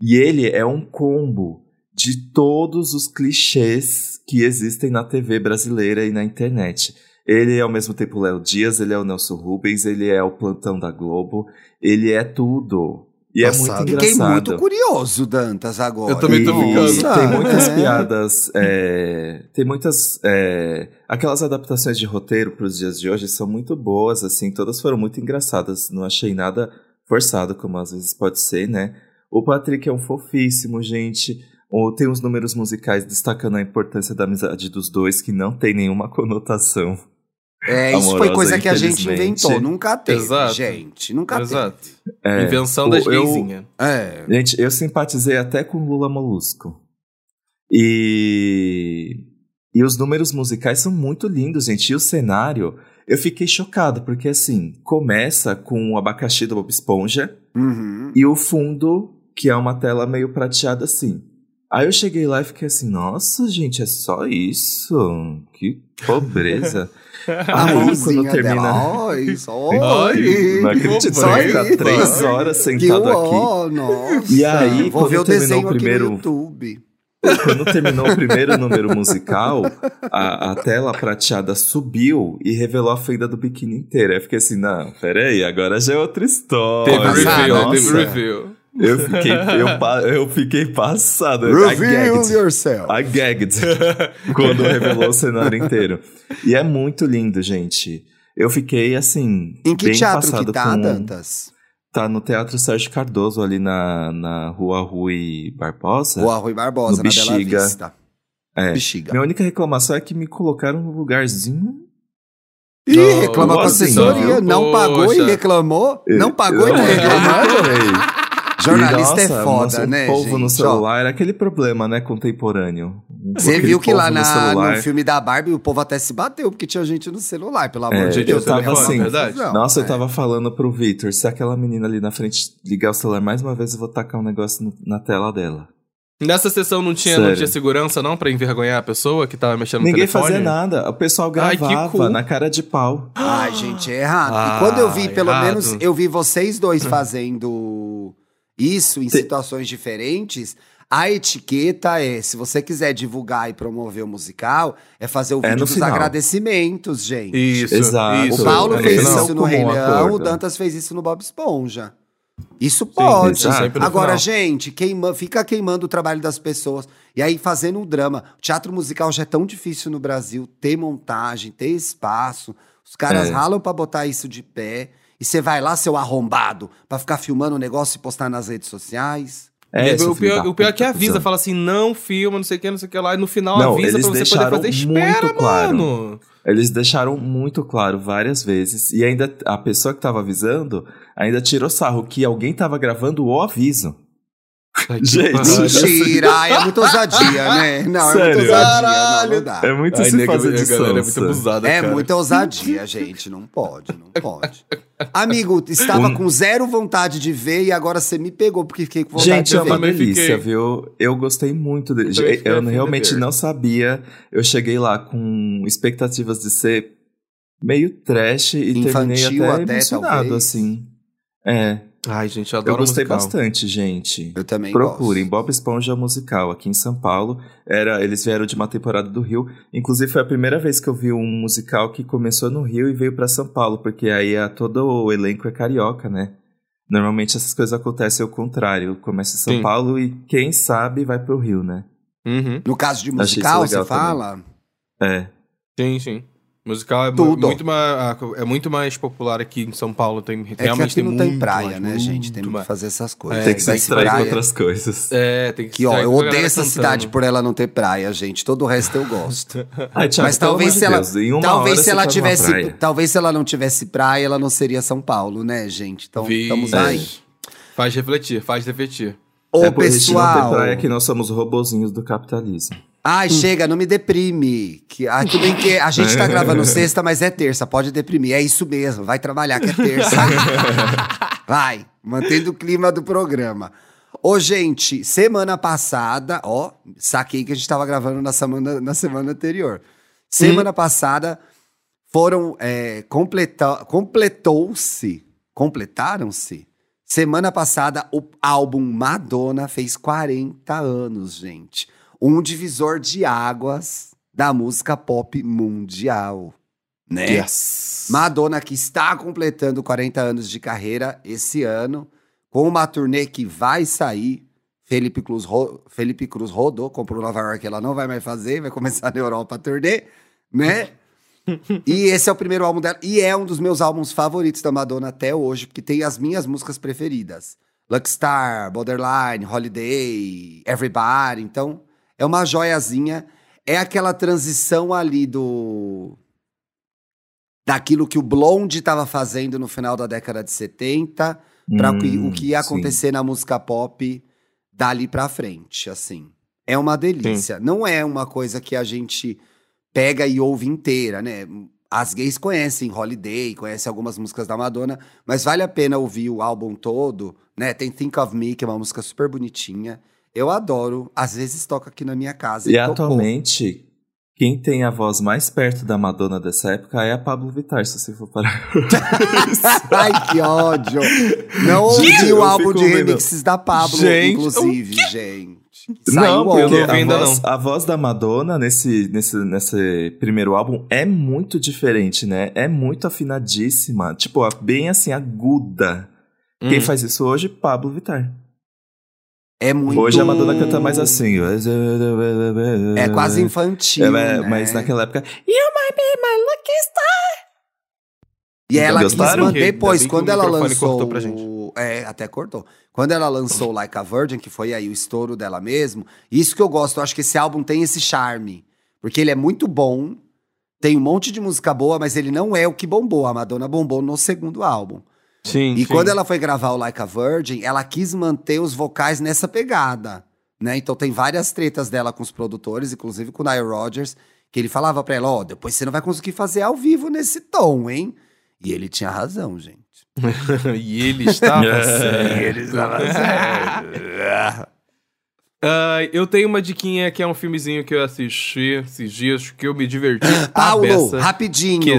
E ele é um combo de todos os clichês que existem na TV brasileira e na internet. Ele é ao mesmo tempo o Léo Dias, ele é o Nelson Rubens, ele é o plantão da Globo, ele é tudo. E é Passado. muito Fiquei engraçado. muito curioso, Dantas, agora. Eu também tô ficando. Tem muitas É. piadas. é, tem muitas. é, aquelas adaptações de roteiro para os dias de hoje são muito boas, assim. Todas foram muito engraçadas. Não achei nada forçado, como às vezes pode ser, né? O Patrick é um fofíssimo, gente. Ou tem uns números musicais destacando a importância da amizade dos dois, que não tem nenhuma conotação. É, isso foi amorosa, coisa que a gente inventou. Nunca teve, Exato. gente. Nunca Exato. É, Invenção das gaysinhas. teve. É. Gente, eu simpatizei até com Lula Molusco. E. E os números musicais são muito lindos, gente. E o cenário, eu fiquei chocado, porque assim, começa com o abacaxi do Bob Esponja Uhum. e o fundo, que é uma tela meio prateada assim. Aí eu cheguei lá e fiquei assim, nossa, gente, é só isso? Que pobreza. A Aí, quando termina. só. Ai, Não acredito, Só isso. três horas Que sentado aqui. nossa. E aí, Vou quando ver o terminou desenho o aqui primeiro- no YouTube. Quando terminou o primeiro número musical, a, a tela prateada subiu e revelou a fenda do biquíni inteira. Eu fiquei assim, não, peraí, agora já é outra história. Teve review, teve review. Eu fiquei, eu, eu fiquei passado. I Reveal gagged. yourself. I gagged. quando revelou o cenário inteiro. E é muito lindo, gente. Eu fiquei assim. Em que bem teatro passado que tá, com... Dantas? Tá no Teatro Sérgio Cardoso, ali na, na rua Rui Barbosa. Rua Rui Barbosa, No na Bela Bexiga. Vista. É. Bexiga. Minha única reclamação é que me colocaram num lugarzinho. Ih, Não, reclama com a assim, assessoria. viu? Não pagou e reclamou? Não pagou e Não, tá eu reclamando? Jornalista E, é nossa, foda, nossa, né, O povo no gente? Ó, celular era aquele problema, né, contemporâneo. Você viu que lá no na- no filme da Barbie o povo até se bateu, porque tinha gente no celular, pelo amor É, de Deus. no telefone, também é uma assim, verdade? Nossa, eu né? tava falando pro Victor, se aquela menina ali na frente ligar o celular mais uma vez, eu vou tacar um negócio no- na tela dela. Nessa sessão não tinha, não tinha segurança, não, pra envergonhar a pessoa que tava mexendo no Ninguém telefone? fazia nada, o pessoal Ai, que gravava cool. na cara de pau. Ai, gente, é errado. Ah, e quando eu vi, pelo errado. menos, eu vi vocês dois fazendo isso em situações diferentes. A etiqueta é, se você quiser divulgar e promover o musical, é fazer o É vídeo no dos final. agradecimentos, gente. Isso, Exato. isso. O Paulo é, fez isso no Rei Leão, o Dantas fez isso no Bob Esponja. Isso pode. no Agora, final. gente, queima, fica queimando o trabalho das pessoas. E aí fazendo um drama. O teatro musical já é tão difícil no Brasil ter montagem, ter espaço. Os caras É. ralam pra botar isso de pé. E você vai lá, seu arrombado, pra ficar filmando o negócio e postar nas redes sociais. É, o, pior, da o pior é que avisa, fala assim, não filma, não sei o que, não sei o que lá, e no final Não, avisa eles pra você poder deixaram fazer. Espera, muito claro. mano! Eles deixaram muito claro várias vezes. E ainda a pessoa que tava avisando ainda tirou sarro que alguém tava gravando o aviso. Gente. Mentira! É muita ousadia, né? Não, é Sério? muita ousadia. Não, não dá. É muito Ai, se nega, fazer de galera é muito abusada, É cara. muita ousadia, gente. Não pode, não pode. Amigo, estava Um- com zero vontade de ver e agora você me pegou porque fiquei com vontade Gente, de é ver. uma também delícia, fiquei- viu? Eu gostei muito dele. Eu Eu, realmente não sabia. Eu cheguei lá com expectativas de ser meio trash e Infantil terminei até, até, emocionado, talvez. assim. É, Ai, gente, eu eu adoro gostei musical. bastante, gente. Eu também Procurem, gosto. Bob Esponja musical aqui em São Paulo. Era, eles vieram de uma temporada do Rio. Inclusive foi a primeira vez que eu vi um musical que começou no Rio e veio pra São Paulo, porque aí a, todo o elenco é carioca, né? Normalmente essas coisas acontecem ao contrário. Começa em São Sim. Paulo e quem sabe vai pro Rio, né? Uhum. No caso de musical, você legal fala? É. Sim, sim. Musical é Tudo. muito, mais, é muito mais popular aqui em São Paulo. Tem, É que realmente aqui não tem muito praia, mais, né, gente? Tem muito que mais. fazer essas coisas. É, Tem que se Vai distrair com praia. outras coisas. É, tem que Que, ó, eu com odeio essa cantando. cidade por ela não ter praia, gente. Todo o resto eu gosto. Ai, Thiago, Mas talvez se ela, Deus, talvez se ela tivesse, talvez se ela não tivesse praia, ela não seria São Paulo, né, gente? Então, Vi- estamos É. aí. Faz refletir, faz refletir. Ô, é que não pessoal. tem praia que nós somos robozinhos do capitalismo. Ai, chega, não me deprime. Que, ah, tudo bem que a gente tá gravando sexta, mas é terça, pode deprimir. É isso mesmo, vai trabalhar que é terça. vai, mantendo o clima do programa. Ô, gente, semana passada, ó, saquei que a gente tava gravando na semana, na semana anterior. Semana passada foram, é, completa- completou-se, completaram-se. Semana passada, o álbum Madonna fez 40 anos, gente. Um divisor de águas da música pop mundial, né? Yes. Madonna que está completando 40 anos de carreira esse ano, com uma turnê que vai sair. Felipe Cruz, ro- Felipe Cruz rodou, comprou Nova York, ela não vai mais fazer, vai começar na Europa a turnê, né? e esse é o primeiro álbum dela, e é um dos meus álbuns favoritos da Madonna até hoje, porque tem as minhas músicas preferidas. Luckstar, Borderline, Holiday, Everybody, então é uma joiazinha. É aquela transição ali do daquilo que o Blonde estava fazendo no final da década de 70 para Hum, o que ia sim. acontecer na música pop dali pra frente, assim. É uma delícia. Não é uma coisa que a gente pega e ouve inteira, né? As gays conhecem Holiday, conhecem algumas músicas da Madonna, mas vale a pena ouvir o álbum todo, né? Tem Think of Me, que é uma música super bonitinha. Eu adoro, às vezes toca aqui na minha casa. E tocou. atualmente, quem tem a voz mais perto da Madonna dessa época é a Pablo Vittar, se você for parar. Ai, que ódio! Não ouvi o álbum de remixes da Pablo, Gente, inclusive, gente. não, ontem. porque eu não vi a, ainda voz, não. a voz da Madonna nesse, nesse, nesse primeiro álbum é muito diferente, né? É muito afinadíssima. Tipo, bem assim, aguda. Quem Hum. faz isso hoje? Pablo Vittar. É muito. Hoje a Madonna canta mais assim. É quase infantil. É- né? Mas naquela época. You might be my lucky star. E ela quis manter, depois, quando ela lançou. É, até cortou. Quando ela lançou Like a Virgin, que foi aí o estouro dela mesmo, isso que eu gosto, eu acho que esse álbum tem esse charme. Porque ele é muito bom, tem um monte de música boa, mas ele não é o que bombou. A Madonna bombou no segundo álbum. Sim, E sim. quando ela foi gravar o Like a Virgin, ela quis manter os vocais nessa pegada, né? Então tem várias tretas dela com os produtores, inclusive com o Nile Rodgers, que ele falava pra ela, ó, depois você não vai conseguir fazer ao vivo nesse tom, hein? E ele tinha razão, gente. e ele estava É. certo. Ele estava certo. Ah, eu tenho uma diquinha que é um filmezinho que eu assisti esses dias que eu me diverti. Paulo, rapidinho. que...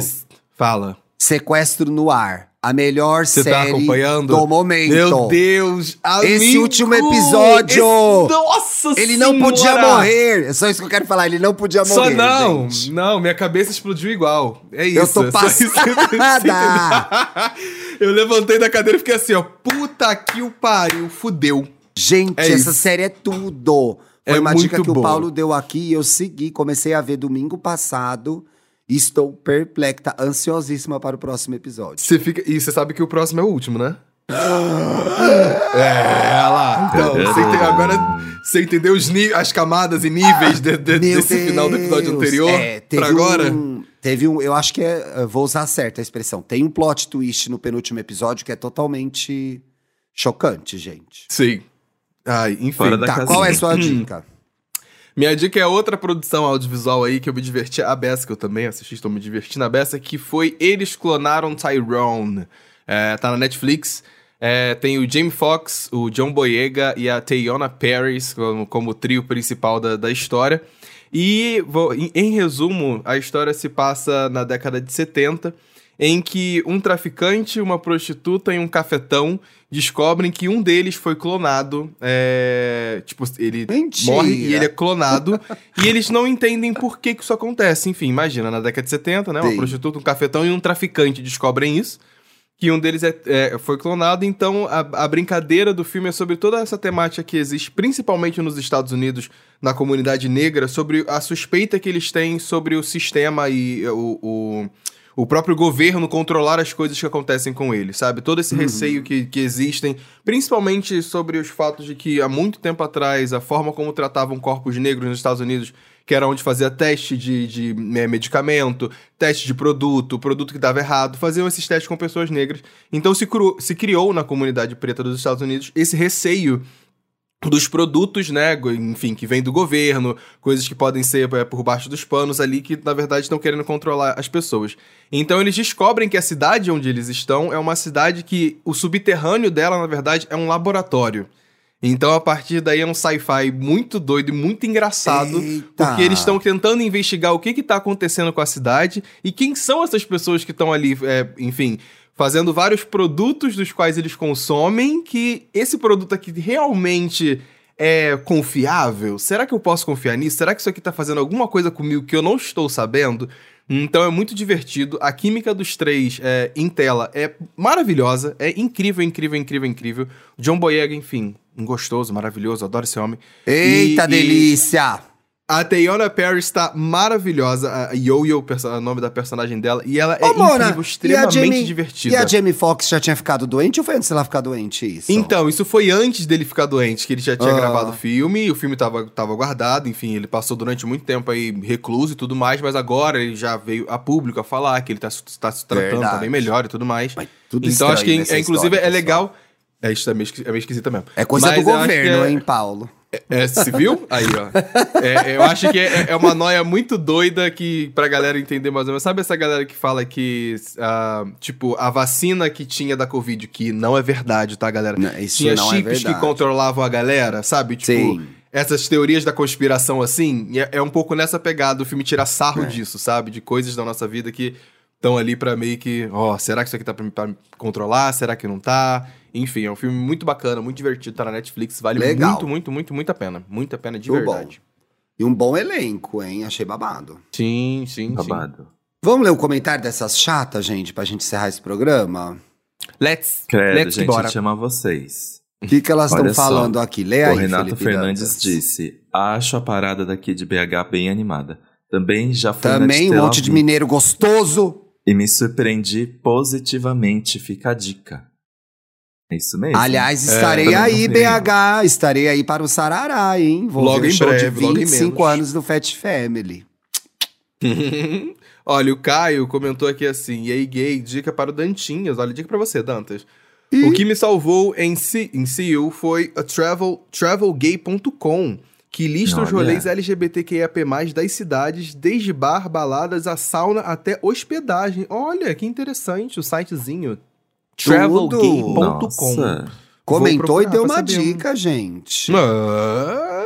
Fala. Sequestro no ar. A melhor Você tá série acompanhando? do momento. Meu Deus, amigo! Esse último episódio! Esse- Nossa Ele não Senhora! podia morrer. É só isso que eu quero falar. Ele não podia Só morrer. não, gente. não, minha cabeça explodiu igual. É isso. Eu tô é só isso. passada. Eu levantei da cadeira e fiquei assim, ó. Puta que o pariu, fudeu. Gente, É essa isso. série é tudo. Foi É uma dica que o boa. Paulo deu aqui e eu segui. Comecei a ver domingo passado. Estou perplexa, ansiosíssima para o próximo episódio. Você fica. E você sabe que o próximo é o último, né? é, olha lá. Então, você ente- agora você entendeu os ni- as camadas e níveis de- de- desse final do episódio Deus. anterior É, pra agora? Um, teve um, eu acho que é, vou usar certo a expressão. Tem um plot twist no penúltimo episódio que é totalmente chocante, gente. Sim. Ai, enfim. Fora da Tá, qual é a sua dica? Minha dica é outra produção audiovisual aí que eu me diverti a beça, que eu também assisti, estou me divertindo a beça, que foi Eles Clonaram Tyrone. É, tá na Netflix. É, tem o Jamie Foxx, o John Boyega e a Teyona Paris como, como trio principal da, da história. E, vou- em, em resumo, a história se passa na década de 70, em que um traficante, uma prostituta e um cafetão descobrem que um deles foi clonado. é, tipo, ele Mentira. morre e ele é clonado. e eles não entendem por que, que isso acontece. Enfim, imagina, na década de 70, né? Uma Sim. prostituta, um cafetão e um traficante descobrem isso. Que um deles é, é- foi clonado, então a, a brincadeira do filme é sobre toda essa temática que existe, principalmente nos Estados Unidos, na comunidade negra, sobre a suspeita que eles têm sobre o sistema e o, o, o próprio governo controlar as coisas que acontecem com eles, sabe? Todo esse receio que, que existem, principalmente sobre os fatos de que há muito tempo atrás a forma como tratavam corpos negros nos Estados Unidos, que era onde fazia teste de, de eh, medicamento, teste de produto, produto que dava errado, faziam esses testes com pessoas negras. Então se, cru- se criou na comunidade preta dos Estados Unidos esse receio dos produtos, né, enfim, que vem do governo, coisas que podem ser é, por baixo dos panos ali, que na verdade estão querendo controlar as pessoas. Então eles descobrem que a cidade onde eles estão é uma cidade que o subterrâneo dela, na verdade, é um laboratório. Então a partir daí é um sci-fi muito doido e muito engraçado, Eita. porque eles estão tentando investigar o que está acontecendo com a cidade e quem são essas pessoas que estão ali, é, enfim, fazendo vários produtos dos quais eles consomem, que esse produto aqui realmente é confiável? Será que eu posso confiar nisso? Será que isso aqui tá fazendo alguma coisa comigo que eu não estou sabendo? Então é muito divertido. A química dos três é, em tela é maravilhosa. É incrível, incrível, incrível, incrível. John Boyega, enfim, um gostoso, maravilhoso. Adoro esse homem. Eita E- e- delícia! A Teyona Paris tá maravilhosa. A Yo-Yo, o nome da personagem dela. E ela é Ô, Mona, incrível, extremamente e Jamie, divertida. E a Jamie Foxx já tinha ficado doente ou foi antes dela ficar doente isso? Então, isso foi antes dele ficar doente, que ele já tinha Ah. gravado o filme, e o filme tava, tava guardado, enfim, ele passou durante muito tempo aí recluso e tudo mais, mas agora ele já veio a público a falar que ele tá, se- tá se tratando, Verdade. bem melhor e tudo mais. Tudo então acho que, é, inclusive, é pessoal. legal. É, isso é meio, esqui- é meio esquisita mesmo. É coisa Mas do governo, é- hein, Paulo? É, se viu? Aí, ó. É, eu acho que é, é uma noia muito doida que, pra galera entender mais ou menos. Sabe essa galera que fala que, ah, tipo, a vacina que tinha da Covid, que não é verdade, tá, galera? Não, isso tinha não é chips que verdade. controlavam a galera, sabe? Tipo, Sim. essas teorias da conspiração assim, é, é um pouco nessa pegada. O filme tira sarro É. disso, sabe? De coisas da nossa vida que estão ali pra meio que, ó, será que isso aqui tá pra, me- pra me controlar? Será que não tá? Enfim, é um filme muito bacana, muito divertido, tá na Netflix, vale Legal. muito, muito, muito, muito a pena. Muito a pena de Muito verdade. E um bom elenco, hein? Achei babado. Sim, sim, sim. Babado. Vamos ler o comentário dessas chatas, gente, pra gente encerrar esse programa? Let's, Credo, let's gente, bora. a vocês. O que, que elas estão falando aqui? Lê o aí, Renato Felipe Fernandes Dantas. disse: Acho a parada daqui de BH bem animada. Também já fui Também um monte de mineiro gostoso. E me surpreendi positivamente. Fica a dica. É isso mesmo. Aliás, É, estarei também aí. BH. Estarei aí para o Sarará, hein? Vou Logo ver em show breve, de logo em 25 menos. anos do Fat Family. Olha, o Caio comentou aqui assim: e aí, gay, dica para o Dantinhas. Olha, dica pra você, Dantas. O que me salvou em, C em CU foi a travel, travelgay.com, que lista os Olha. rolês LGBTQIAP+, das cidades, desde bar, baladas, a sauna até hospedagem. Olha, que interessante o sitezinho. Travelgay.com. Nossa. Comentou e deu uma saber. dica, gente. Ah,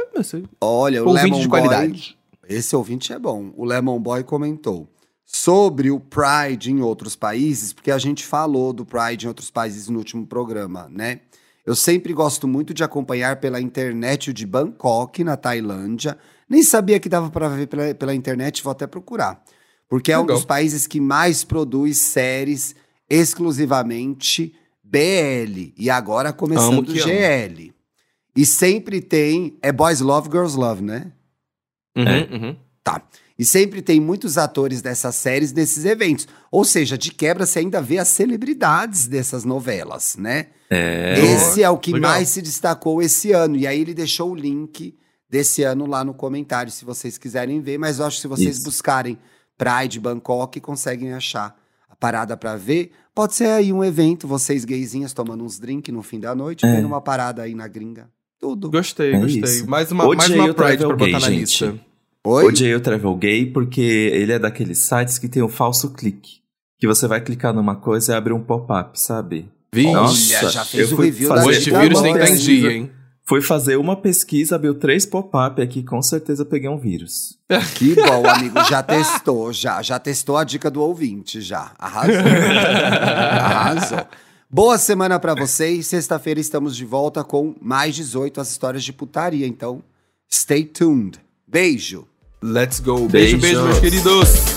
Olha, o Ouvinte Lemon de Boy... qualidade. Esse ouvinte é bom. O Lemon Boy comentou. sobre o Pride em outros países, porque a gente falou do Pride em outros países no último programa, né? Eu sempre gosto muito de acompanhar pela internet o de Bangkok, na Tailândia. Nem sabia que dava para ver pela, pela, internet, vou até procurar. Porque é Legal. um dos países que mais produz séries exclusivamente BL. E agora começando GL. Amo. E sempre tem. É Boys Love, Girls Love, né? Uhum, é. uhum. Tá. E sempre tem muitos atores dessas séries nesses eventos. Ou seja, de quebra você ainda vê as celebridades dessas novelas, né? É. Esse é o que Legal. mais se destacou esse ano. E aí ele deixou o link desse ano lá no comentário, se vocês quiserem ver. Mas eu acho que se vocês Isso. buscarem Pride Bangkok, conseguem achar parada para ver. Pode ser aí um evento, vocês gaysinhas tomando uns drinks no fim da noite, é. vendo uma parada aí na gringa. Tudo. Gostei, é gostei. Isso. Mais uma, mais uma Pride pra botar na gente. lista. Oi? Odiei o Travel Gay porque ele é daqueles sites que tem o falso clique. Que você vai clicar numa coisa e abre um pop-up, sabe? Vixe, Nossa, já fez o review fazer, da Esse vírus nem tem dia, hein? Fui fazer uma pesquisa, abriu três pop-up aqui, com certeza peguei um vírus. Que bom, amigo. Já testou, já. Já testou a dica do ouvinte, já. Arrasou. Arrasou. Boa semana para vocês. Sexta-feira estamos de volta com mais 18 as histórias de putaria. Então, stay tuned. Beijo. Let's go. Beijo, beijo, beijo meus queridos.